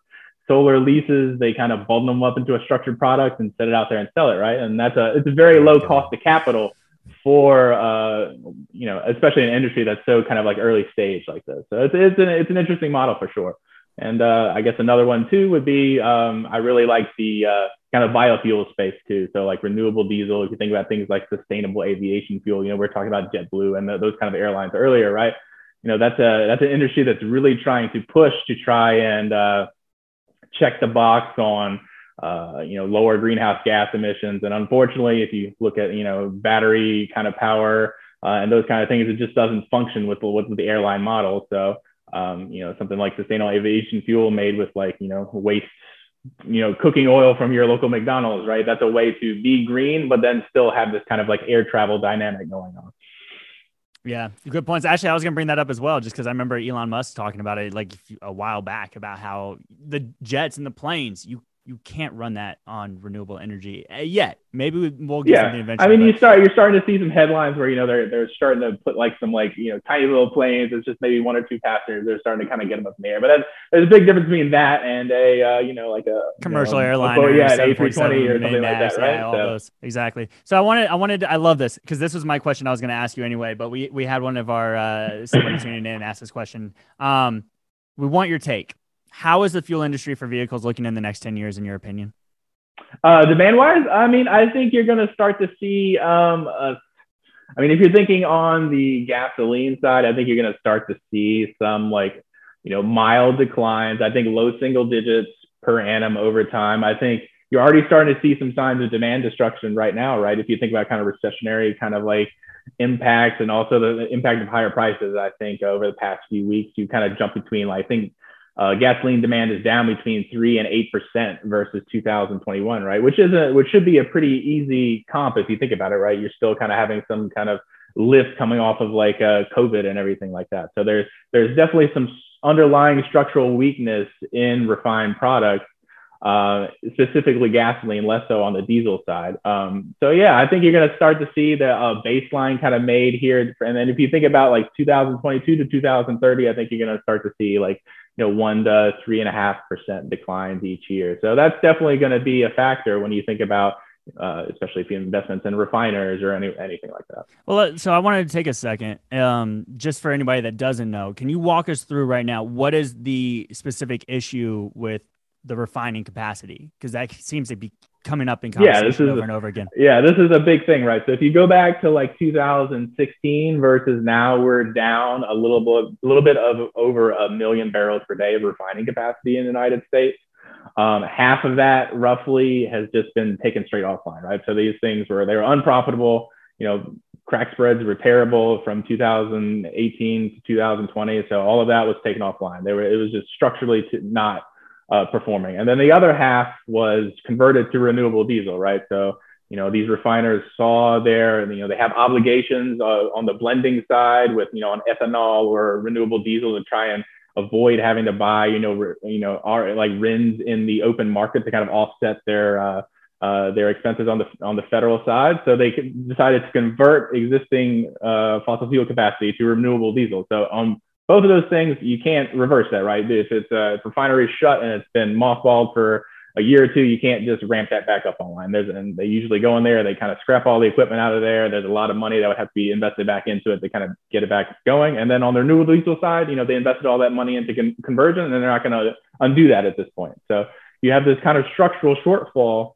Speaker 3: solar leases, they kind of bundle them up into a structured product and set it out there and sell it, right? And that's a it's a very low cost of capital for uh, you know, especially an industry that's so kind of like early stage like this. So it's it's an it's an interesting model for sure. And uh, I guess another one too would be um, I really like the uh, kind of biofuel space too. So like renewable diesel, if you think about things like sustainable aviation fuel, you know, we are talking about JetBlue and those kind of airlines earlier, right? You know, that's a that's an industry that's really trying to push to try and uh, check the box on uh, you know lower greenhouse gas emissions. And unfortunately, if you look at you know battery kind of power uh, and those kind of things, it just doesn't function with with the airline model. So um, you know something like sustainable aviation fuel made with like you know waste you know, cooking oil from your local McDonald's, right? That's a way to be green, but then still have this kind of like air travel dynamic going on.
Speaker 1: Yeah, good points. Actually, I was going to bring that up as well, just because I remember Elon Musk talking about it like a while back about how the jets and the planes, you you can't run that on renewable energy uh, yet. Maybe we'll get
Speaker 3: yeah.
Speaker 1: something eventually.
Speaker 3: I mean, you start you're starting to see some headlines where you know they're they're starting to put like some like you know tiny little planes. It's just maybe one or two passengers. They're starting to kind of get them up in the air. But that's, there's a big difference between that and a uh, you know like a
Speaker 1: commercial
Speaker 3: you know,
Speaker 1: airline,
Speaker 3: or, yeah, an A320 or something like that, right?
Speaker 1: Yeah, all so. those exactly. So I wanted I wanted I love this because this was my question I was going to ask you anyway. But we we had one of our uh, somebody tuning in and asked this question. Um, we want your take how is the fuel industry for vehicles looking in the next 10 years, in your opinion?
Speaker 3: Uh, demand wise, I mean, I think you're going to start to see. Um, a, I mean, if you're thinking on the gasoline side, I think you're going to start to see some like, you know, mild declines. I think low single digits per annum over time. I think you're already starting to see some signs of demand destruction right now, right? If you think about kind of recessionary kind of like impacts and also the impact of higher prices, I think over the past few weeks, you kind of jump between, like, I think uh, gasoline demand is down between three and eight percent versus 2021, right? Which is a which should be a pretty easy comp if you think about it, right? You're still kind of having some kind of lift coming off of like uh, COVID and everything like that. So there's there's definitely some underlying structural weakness in refined products uh, specifically gasoline, less so on the diesel side. Um, so yeah, I think you're going to start to see the uh, baseline kind of made here. And then if you think about like 2022 to 2030, I think you're going to start to see like you know one to three and a half percent declines each year. So that's definitely going to be a factor when you think about. Uh, especially if you investments in refiners or any, anything like that.
Speaker 1: Well, so I wanted to take a second, um, just for anybody that doesn't know, can you walk us through right now what is the specific issue with the refining capacity because that seems to be coming up in conversation yeah, this is over and over again.
Speaker 3: Yeah, this is a big thing, right? So if you go back to like 2016 versus now, we're down a little bit, a little bit of over a million barrels per day of refining capacity in the United States. Um, half of that roughly has just been taken straight offline, right? So these things were they were unprofitable. You know, crack spreads were terrible from 2018 to 2020. So all of that was taken offline. They were it was just structurally not uh, performing. And then the other half was converted to renewable diesel, right? So, you know, these refiners saw their, you know, they have obligations uh, on the blending side with, you know, on ethanol or renewable diesel to try and avoid having to buy, you know, re, you know, our like RINs in the open market to kind of offset their uh, uh, their expenses on the on the federal side. So they decided to convert existing uh, fossil fuel capacity to renewable diesel. So on both of those things you can't reverse that, right? If it's a refinery shut and it's been mothballed for a year or two, you can't just ramp that back up online. There's and they usually go in there, they kind of scrap all the equipment out of there. There's a lot of money that would have to be invested back into it to kind of get it back going. And then on their renewable diesel side, you know, they invested all that money into con- conversion, and they're not going to undo that at this point. So you have this kind of structural shortfall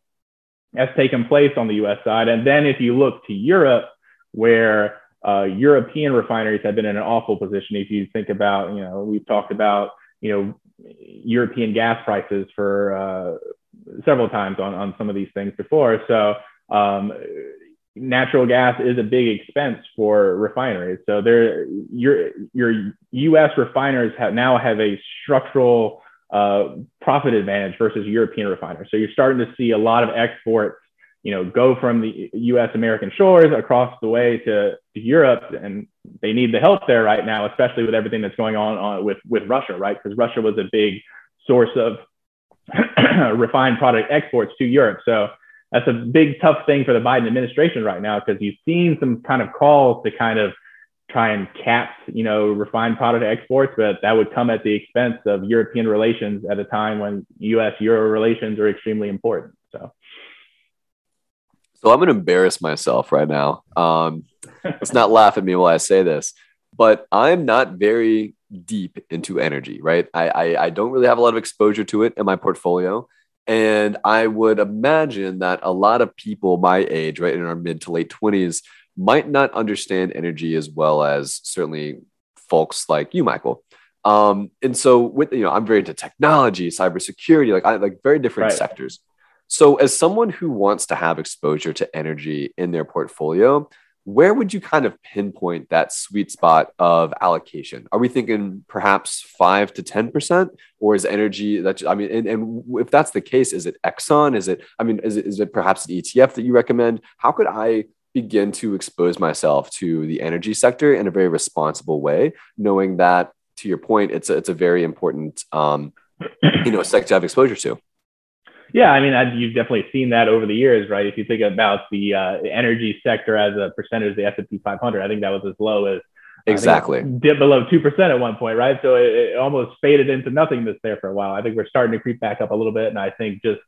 Speaker 3: that's taken place on the U.S. side. And then if you look to Europe, where uh, European refineries have been in an awful position. If you think about, you know, we've talked about, you know, European gas prices for uh, several times on, on some of these things before. So um, natural gas is a big expense for refineries. So there, your your U.S. refiners have now have a structural uh, profit advantage versus European refiners. So you're starting to see a lot of exports you know, go from the U.S. American shores across the way to, to Europe, and they need the help there right now, especially with everything that's going on, on with with Russia, right? Because Russia was a big source of refined product exports to Europe. So that's a big tough thing for the Biden administration right now because you've seen some kind of calls to kind of try and cap, you know, refined product exports, but that would come at the expense of European relations at a time when U.S. Euro relations are extremely important. So.
Speaker 2: I'm going to embarrass myself right now. Um, let's not laugh at me while I say this, but I'm not very deep into energy, right? I, I, I don't really have a lot of exposure to it in my portfolio. And I would imagine that a lot of people my age, right, in our mid to late 20s, might not understand energy as well as certainly folks like you, Michael. Um, and so with you know, I'm very into technology, cybersecurity, like I like very different right. sectors. So, as someone who wants to have exposure to energy in their portfolio, where would you kind of pinpoint that sweet spot of allocation? Are we thinking perhaps five to 10%? Or is energy that, I mean, and, and if that's the case, is it Exxon? Is it, I mean, is it, is it perhaps an ETF that you recommend? How could I begin to expose myself to the energy sector in a very responsible way, knowing that, to your point, it's a, it's a very important, um, you know, sector to have exposure to?
Speaker 3: Yeah, I mean, I, you've definitely seen that over the years, right? If you think about the uh, energy sector as a percentage of the S&P 500, I think that was as low as
Speaker 2: exactly
Speaker 3: dipped below two percent at one point, right? So it, it, almost faded into nothingness there for a while. I think we're starting to creep back up a little bit, and I think just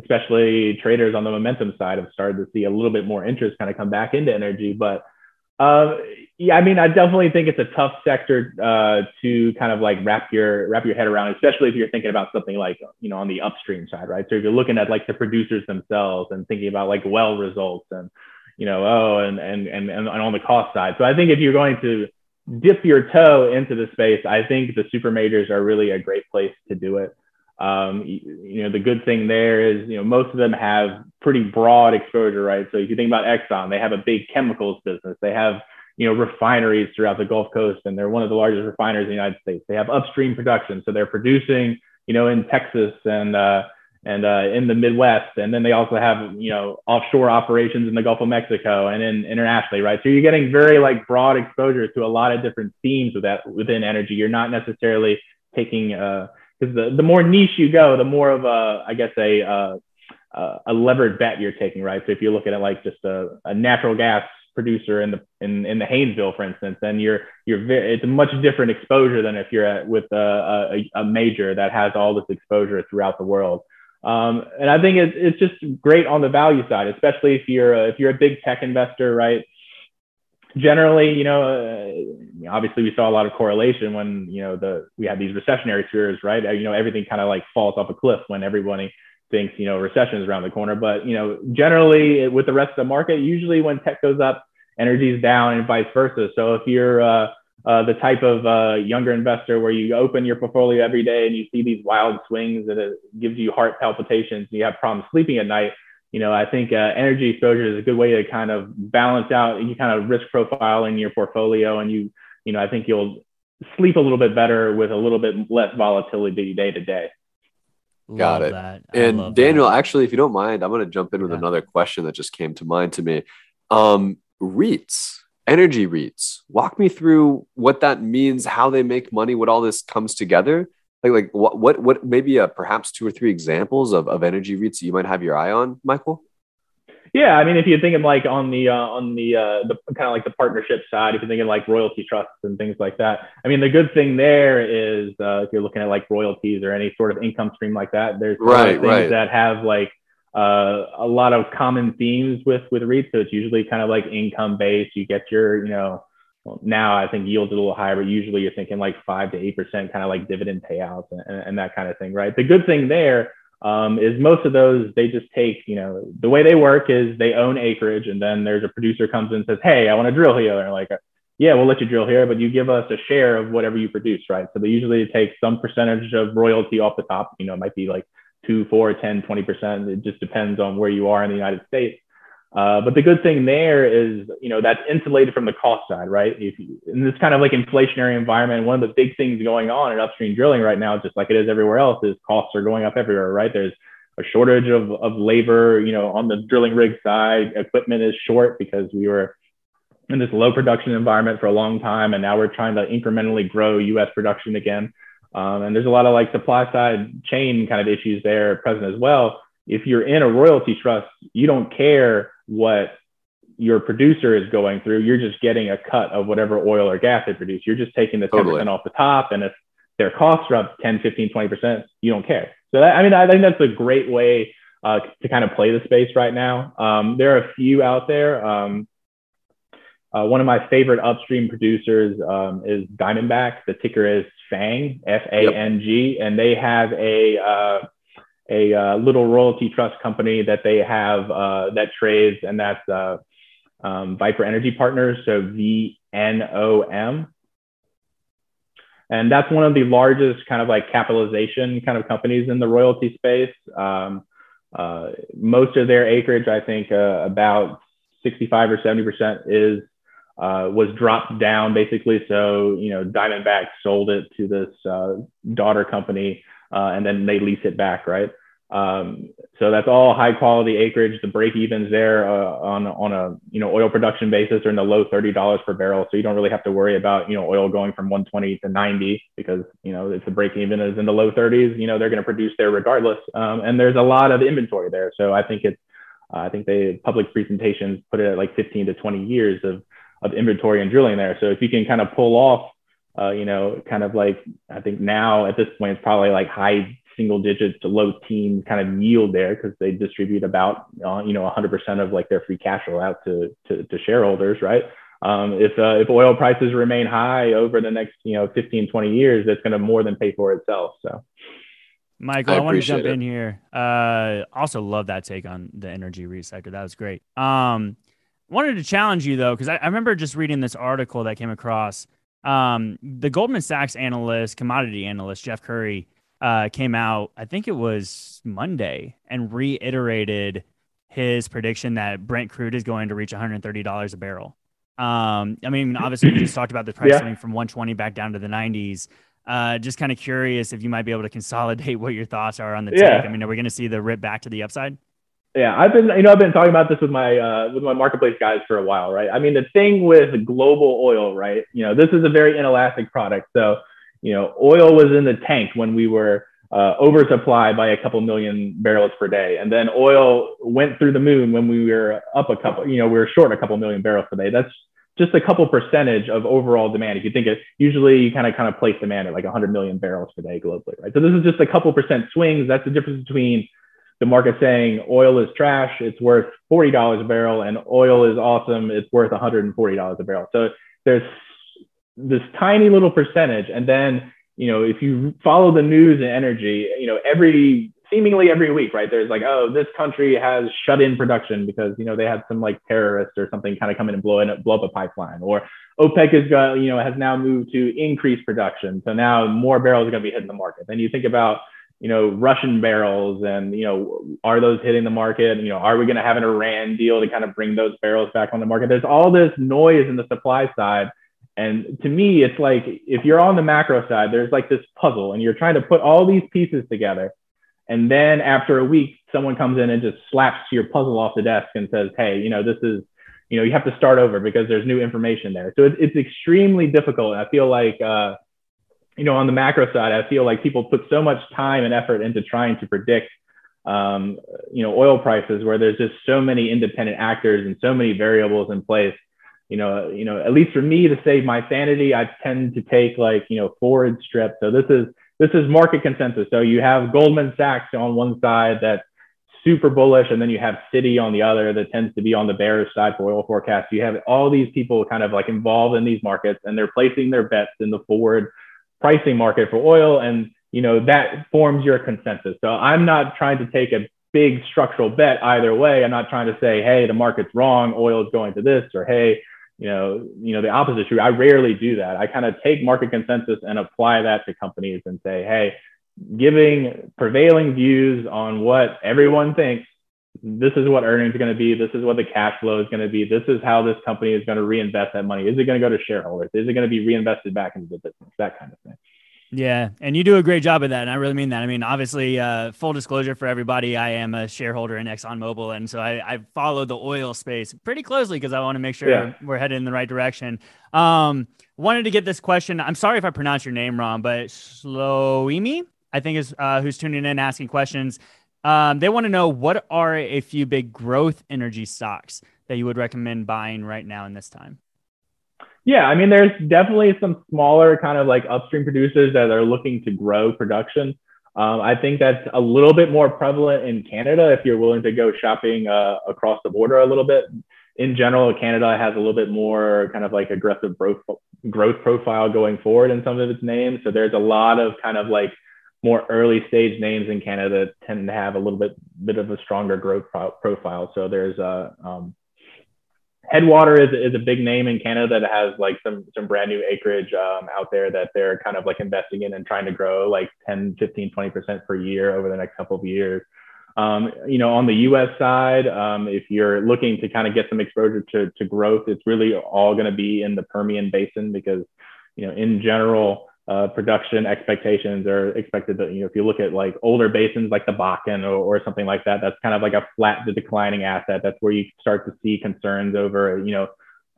Speaker 3: especially traders on the momentum side have started to see a little bit more interest kind of come back into energy. But Uh, yeah, I mean, I definitely think it's a tough sector uh, to kind of like wrap your wrap your head around, especially if you're thinking about something like you know on the upstream side, right? So if you're looking at like the producers themselves and thinking about like well results and you know oh and and and and on the cost side. So I think if you're going to dip your toe into the space, I think the super majors are really a great place to do it. Um, you, know, the good thing there is, you know, most of them have pretty broad exposure, right? So if you think about Exxon, they have a big chemicals business. They have, you know, refineries throughout the Gulf Coast, and they're one of the largest refiners in the United States. They have upstream production, so they're producing, you know, in Texas and uh, and uh, in the Midwest, and then they also have, you know, offshore operations in the Gulf of Mexico and in internationally, right? So you're getting very like broad exposure to a lot of different themes with that within energy. You're not necessarily taking uh, because the, the more niche you go, the more of a, I guess, a, uh, a levered bet you're taking, right? So if you're looking at like just a, a natural gas producer in the in, in the Haynesville, for instance, then you're you're very, it's a much different exposure than if you're at, with a, a, a, major that has all this exposure throughout the world. Um, and I think it's, it's just great on the value side, especially if you're a, if you're a big tech investor, right? Generally, you know, uh, obviously we saw a lot of correlation when, you know, the, we had these recessionary fears, right? Uh, you know, everything kind of like falls off a cliff when everybody thinks, you know, recession is around the corner. But, you know, generally with the rest of the market, usually when tech goes up, energy is down and vice versa. So if you're, uh, uh, the type of uh, younger investor where you open your portfolio every day and you see these wild swings and it gives you heart palpitations and you have problems sleeping at night, you know, I think uh, energy exposure is a good way to kind of balance out you kind of risk profile in your portfolio, and you, you know, I think you'll sleep a little bit better with a little bit less volatility day to day.
Speaker 2: Got it. And Daniel, that. actually, if you don't mind, I'm going to jump in with yeah. another question that just came to mind to me. Um, REITs, energy REITs, walk me through what that means, how they make money, what all this comes together, like like what what what maybe uh, perhaps two or three examples of, of energy REITs that you might have your eye on, Michael?
Speaker 3: Yeah, I mean, if you're thinking like on the uh, on the uh, the kind of like the partnership side, if you're thinking like royalty trusts and things like that, I mean, the good thing there is uh, if you're looking at like royalties or any sort of income stream like that, there's right, things right. that have like uh, a lot of common themes with with REITs. So it's usually kind of like income based. You get your you know well, now I think yields a little higher, but usually you're thinking like five to eight percent, kind of like dividend payouts and, and, that kind of thing, right? The good thing there um, is most of those they just take, you know, the way they work is they own acreage, and then there's a producer comes in and says, "Hey, I want to drill here," and like, "Yeah, we'll let you drill here, but you give us a share of whatever you produce, right?" So they usually take some percentage of royalty off the top. You know, it might be like two, four, 10, 20 percent. It just depends on where you are in the United States. Uh, but the good thing there is, you know, that's insulated from the cost side, right? If you, in this kind of like inflationary environment, one of the big things going on in upstream drilling right now, just like it is everywhere else, is costs are going up everywhere, right? There's a shortage of, of labor, you know, on the drilling rig side, equipment is short because we were in this low production environment for a long time. And now we're trying to incrementally grow US production again. Um, and there's a lot of like supply side chain kind of issues there present as well. If you're in a royalty trust, you don't care what your producer is going through. You're just getting a cut of whatever oil or gas they produce. You're just taking the 10% totally. off the top. And if their costs are up 10, 15, 20%, you don't care. So that, I mean, I think that's a great way uh, to kind of play the space right now. Um, there are a few out there. Um, uh, one of my favorite upstream producers um, is Diamondback. The ticker is FANG, F A N G, and they have a uh, a uh, little royalty trust company that they have uh, that trades, and that's uh, um, Viper Energy Partners, so VNOM. And that's one of the largest kind of like capitalization kind of companies in the royalty space. Um, uh, most of their acreage, I think uh, about 65 or 70% is uh, was dropped down basically. So, you know, Diamondback sold it to this daughter company uh, and then they lease it back, right? Um, so that's all high quality acreage. The break evens there uh, on on a you know oil production basis are in the low thirty dollars per barrel. So you don't really have to worry about you know oil going from 120 to 90 because you know if the break even is in the low 30s, you know they're going to produce there regardless. Um, and there's a lot of inventory there. So I think it's uh, I think they public presentations put it at like 15 to 20 years of of inventory and drilling there. So if you can kind of pull off uh, you know, kind of like I think now at this point it's probably like high single digits to low teen kind of yield there because they distribute about uh, you know 100% of like their free cash flow out to, to, to shareholders, right? um, if uh, if oil prices remain high over the next you know 15 20 years it's going to more than pay for itself so
Speaker 1: michael i, I want to jump it. in here uh, also love that take on the energy REIT sector that was great um, wanted to challenge you though because I, I, remember just reading this article that came across um, the goldman sachs analyst commodity analyst jeff Currie, uh, came out i think it was monday and reiterated his prediction that brent crude is going to reach $130 a barrel um, I mean, obviously, we just talked about the price yeah. from 120 back down to the 90s. Uh, just kind of curious if you might be able to consolidate what your thoughts are on the yeah. take. I mean, are we going to see the rip back to the upside?
Speaker 3: Yeah, I've been, you know, I've been talking about this with my uh, with my marketplace guys for a while, right? I mean, the thing with global oil, right? You know, this is a very inelastic product. So, you know, oil was in the tank when we were uh, oversupply by a couple million barrels per day. And then oil went through the moon when we were up a couple, you know, we were short a couple million barrels per day. That's just a couple percentage of overall demand. If you think it, usually you kind of kind of place demand at like 100 million barrels per day globally, right? So this is just a couple percent swings. That's the difference between the market saying oil is trash, it's worth $40 a barrel, and oil is awesome, it's worth $140 a barrel. So there's this tiny little percentage, and then you know, if you follow the news and energy, you know, every seemingly every week, right? There's like, oh, this country has shut in production because you know they had some like terrorist or something kind of come in and blow in, blow up a pipeline, or OPEC is got you know has now moved to increase production, so now more barrels are going to be hitting the market. Then you think about you know Russian barrels and you know are those hitting the market? You know, are we going to have an Iran deal to kind of bring those barrels back on the market? There's all this noise in the supply side and to me, it's like if you're on the macro side, there's like this puzzle and you're trying to put all these pieces together. And then after a week, someone comes in and just slaps your puzzle off the desk and says, Hey, you know, this is, you know, you have to start over because there's new information there. So it's, it's extremely difficult. I feel like, uh, you know, on the macro side, I feel like people put so much time and effort into trying to predict, um, you know, oil prices where there's just so many independent actors and so many variables in place you know, you know, at least for me to save my sanity, I tend to take like, you know, forward strip. So this is this is market consensus. So you have Goldman Sachs on one side that's super bullish, and then you have Citi on the other that tends to be on the bearish side for oil forecasts. You have all these people kind of like involved in these markets, and they're placing their bets in the forward pricing market for oil, and you know that forms your consensus. So I'm not trying to take a big structural bet either way. I'm not trying to say, hey, the market's wrong, oil is going to this, or hey, you know, you know, the opposite true. I rarely do that. I kind of take market consensus and apply that to companies and say, hey, giving prevailing views on what everyone thinks, this is what earnings are going to be, this is what the cash flow is going to be, this is how this company is going to reinvest that money. Is it going to go to shareholders? Is it going to be reinvested back into the business? That kind of thing.
Speaker 1: Yeah, and you do a great job of that, and I really mean that. I mean, obviously, uh, full disclosure for everybody, I am a shareholder in ExxonMobil, and so I, I follow the oil space pretty closely because I want to make sure yeah. we're headed in the right direction. Um, wanted to get this question. I'm sorry if I pronounce your name wrong, but Shloimi, I think is uh, who's tuning in asking questions. Um, they want to know what are a few big growth energy stocks that you would recommend buying right now in this time.
Speaker 3: Yeah, I mean, there's definitely some smaller kind of like upstream producers that are looking to grow production. Um, I think that's a little bit more prevalent in Canada if you're willing to go shopping uh, across the border a little bit. In general, Canada has a little bit more kind of like aggressive growth growth profile going forward in some of its names. So there's a lot of kind of like more early stage names in Canada tend to have a little bit bit of a stronger growth pro- profile. So there's a uh, um, Headwater is, is a big name in Canada that has like some some brand new acreage um, out there that they're kind of like investing in and trying to grow like 10, 15, 20% per year over the next couple of years. Um, you know, on the US side, um, if you're looking to kind of get some exposure to, to growth, it's really all going to be in the Permian Basin because, you know, in general, uh, production expectations are expected to, you know, if you look at like older basins like the Bakken or, or something like that, that's kind of like a flat to declining asset. That's where you start to see concerns over, you know,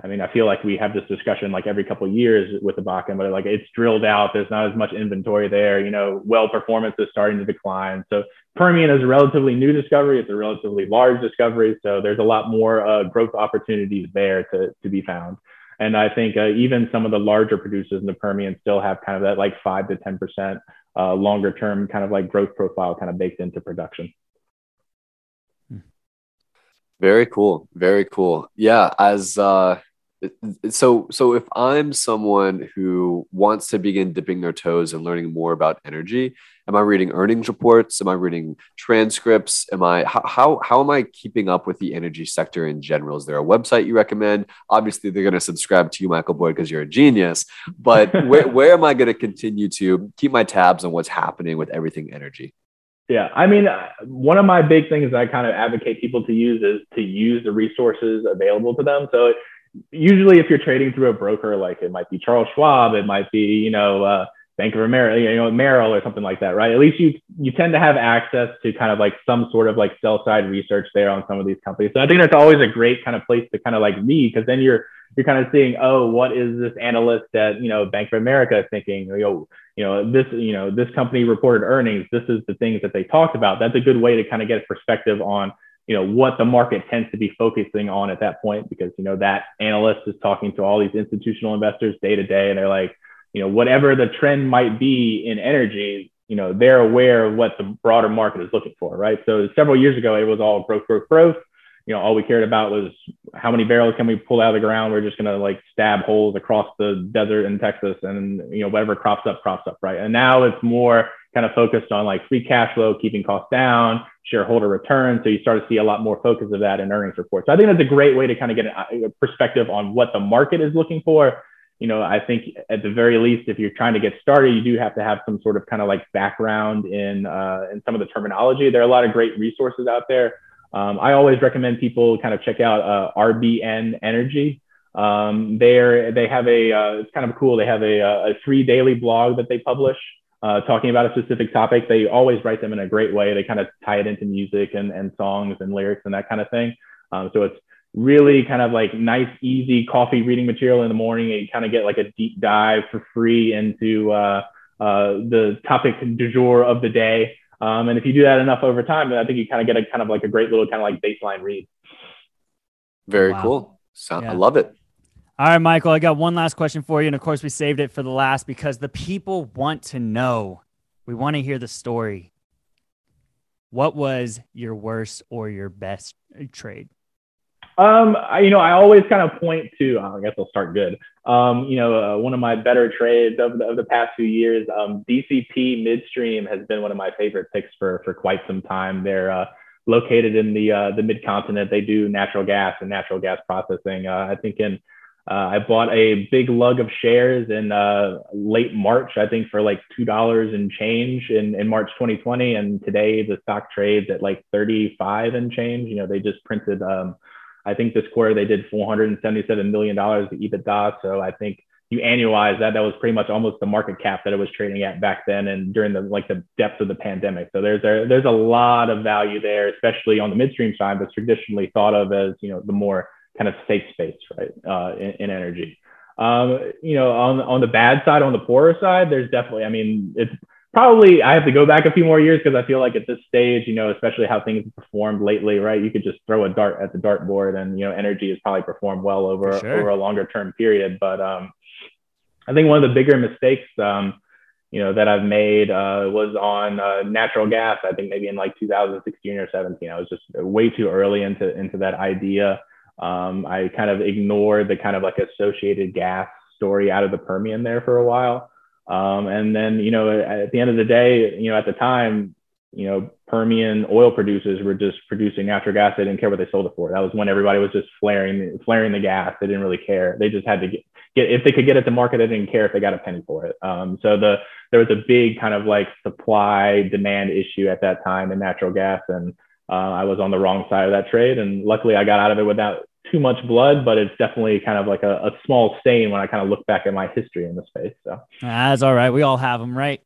Speaker 3: I mean, I feel like we have this discussion like every couple of years with the Bakken, but like it's drilled out. There's not as much inventory there. You know, well performance is starting to decline. So Permian is a relatively new discovery. It's a relatively large discovery. So there's a lot more uh, growth opportunities there to, to be found. And I think uh, even some of the larger producers in the Permian still have kind of that like five to 10% uh, longer term kind of like growth profile kind of baked into production.
Speaker 2: Very cool. Very cool. Yeah. As, uh, so so if i'm someone who wants to begin dipping their toes and learning more about energy am i reading earnings reports? Am i reading transcripts? Am i how how, how am i keeping up with the energy sector in general? Is there a website you recommend? Obviously they're going to subscribe to you michael boyd because you're a genius but where, where am i going to continue to keep my tabs on what's happening with everything energy?
Speaker 3: Yeah, I mean, uh, one of my big things that I kind of advocate people to use is to use the resources available to them. So usually if you're trading through a broker, like it might be Charles Schwab, it might be, you know, uh, Bank of America, you know, Merrill or something like that, right? At least you you tend to have access to kind of like some sort of like sell side research there on some of these companies. So I think that's always a great kind of place to kind of like read because then you're you're kind of seeing, oh, what is this analyst at you know Bank of America thinking? You know, you know this you know this company reported earnings. This is the things that they talked about. That's a good way to kind of get a perspective on you know what the market tends to be focusing on at that point because you know that analyst is talking to all these institutional investors day to day and they're like you know whatever the trend might be in energy you know they're aware of what the broader market is looking for right? So several years ago it was all growth growth growth. You know all we cared about was how many barrels can we pull out of the ground? We're just going to like stab holes across the desert in texas and you know whatever crops up crops up right? And now it's more kind of focused on like free cash flow keeping costs down shareholder return. So you start to see a lot more focus of that in earnings reports. So I think that's a great way to kind of get a perspective on what the market is looking for. You know, I think at the very least, if you're trying to get started, you do have to have some sort of kind of like background in uh, in some of the terminology. There are a lot of great resources out there. Um, I always recommend people kind of check out uh, RBN Energy. Um, they they have a uh, it's kind of cool. They have a, a free daily blog that they publish uh, talking about a specific topic. They always write them in a great way. They kind of tie it into music and, and songs and lyrics and that kind of thing. Um, so it's really kind of like nice, easy coffee reading material in the morning. And you kind of get like a deep dive for free into uh, uh, the topic du jour of the day. Um, and if you do that enough over time, then I think you kind of get a kind of like a great little kind of like baseline read.
Speaker 2: Very wow. cool. So, yeah. I love it.
Speaker 1: All right, Michael, I got one last question for you. And of course, we saved it for the last because the people want to know. We want to hear the story. What was your worst or your best trade?
Speaker 3: Um, I, you know, I always kind of point to, I guess I'll start good. Um, you know, uh, one of my better trades of the, of the past few years, um, DCP Midstream has been one of my favorite picks for, for quite some time. They're uh, located in the, uh, the mid continent. They do natural gas and natural gas processing. Uh, I think in uh, I bought a big lug of shares in uh, late March, I think for like two dollars and change in, in March 2020, and today the stock trades at like 35 and change. You know, they just printed. Um, I think this quarter they did 477 million dollars of EBITDA. So I think you annualize that, that was pretty much almost the market cap that it was trading at back then and during the like the depth of the pandemic. So there's a, there's a lot of value there, especially on the midstream side, that's traditionally thought of as you know the more kind of safe space, right, uh, in, in, energy. Um, you know, on on the bad side, on the poorer side, there's definitely. I mean, it's probably I have to go back a few more years because I feel like at this stage, you know, especially how things have performed lately, right? You could just throw a dart at the dartboard, and you know, energy has probably performed well over sure. over a longer term period. But um, I think one of the bigger mistakes. Um, you know that I've made uh, was on uh, natural gas. I think maybe in like 2016 or 17. I was just way too early into into that idea. Um, I kind of ignored the kind of like associated gas story out of the Permian there for a while. Um, and then, you know, at the end of the day, you know, at the time, you know, Permian oil producers were just producing natural gas. They didn't care what they sold it for. That was when everybody was just flaring, flaring the gas. They didn't really care. They just had to get, get if they could get it to market, they didn't care if they got a penny for it. Um, so the there was a big kind of like supply demand issue at that time in natural gas, and uh, I was on the wrong side of that trade. And luckily, I got out of it without too much blood, but it's definitely kind of like a, a, small stain when I kind of look back at my history in the space. So
Speaker 1: that's all right. We all have them, right?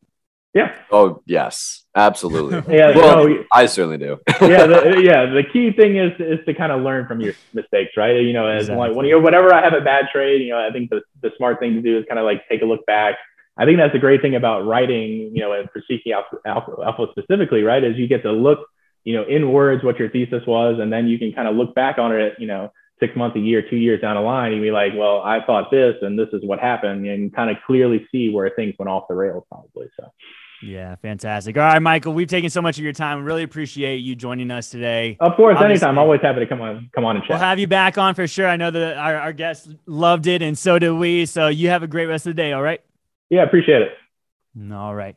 Speaker 3: Yeah.
Speaker 2: Oh yes, absolutely.
Speaker 3: yeah.
Speaker 2: Well, no, I certainly do.
Speaker 3: yeah. The, yeah. The key thing is is to kind of learn from your mistakes, right? You know, as exactly. like when you whatever I have a bad trade, you know, I think the the smart thing to do is kind of like take a look back. I think that's the great thing about writing, you know, and for seeking alpha, alpha, alpha specifically, right? Is you get to look, you know, in words what your thesis was, and then you can kind of look back on it, you know, six months, a year, two years down the line, you'd be like, well, I thought this and this is what happened, and kind of clearly see where things went off the rails, probably. So,
Speaker 1: Yeah, fantastic. All right, Michael, we've taken so much of your time. Really appreciate you joining us today.
Speaker 3: Of course, Obviously, anytime. Always happy to come on, come on and chat.
Speaker 1: We'll have you back on for sure. I know that our, our guests loved it, and so did we. So you have a great rest of the day. All right.
Speaker 3: Yeah, appreciate it.
Speaker 1: All right,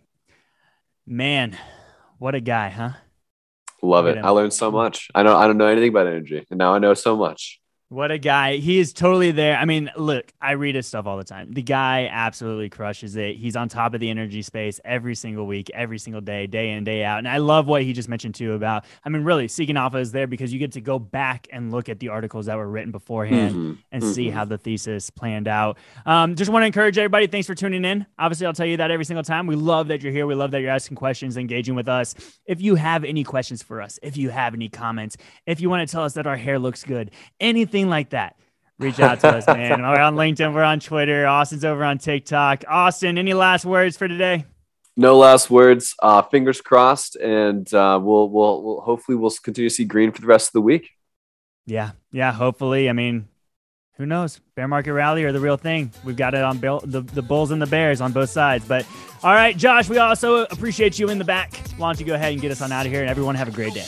Speaker 1: man. What a guy, huh?
Speaker 2: Love it. I learned so much. I don't. I don't know anything about energy, and now I know so much.
Speaker 1: What a guy. He is totally there. I mean, look, I read his stuff all the time. The guy absolutely crushes it. He's on top of the energy space every single week, every single day, day in, day out. And I love what he just mentioned too about, I mean, really, Seeking Alpha is there because you get to go back and look at the articles that were written beforehand mm-hmm. and mm-hmm. see how the thesis planned out. Um, just want to encourage everybody. Thanks for tuning in. Obviously, I'll tell you that every single time. We love that you're here. We love that you're asking questions, engaging with us. If you have any questions for us, if you have any comments, if you want to tell us that our hair looks good, anything anything like that, reach out to us, man. We're on LinkedIn, we're on Twitter. Austin's over on TikTok. Austin, any last words for today?
Speaker 2: No last words. Uh, fingers crossed, and uh, we'll, we'll we'll hopefully we'll continue to see green for the rest of the week.
Speaker 1: Yeah, yeah. Hopefully, I mean, who knows? Bear market rally or the real thing? We've got it on Bill, the the Bulls and the Bears on both sides. But all right, Josh, we also appreciate you in the back. Why don't you go ahead and get us on out of here? And everyone have a great day.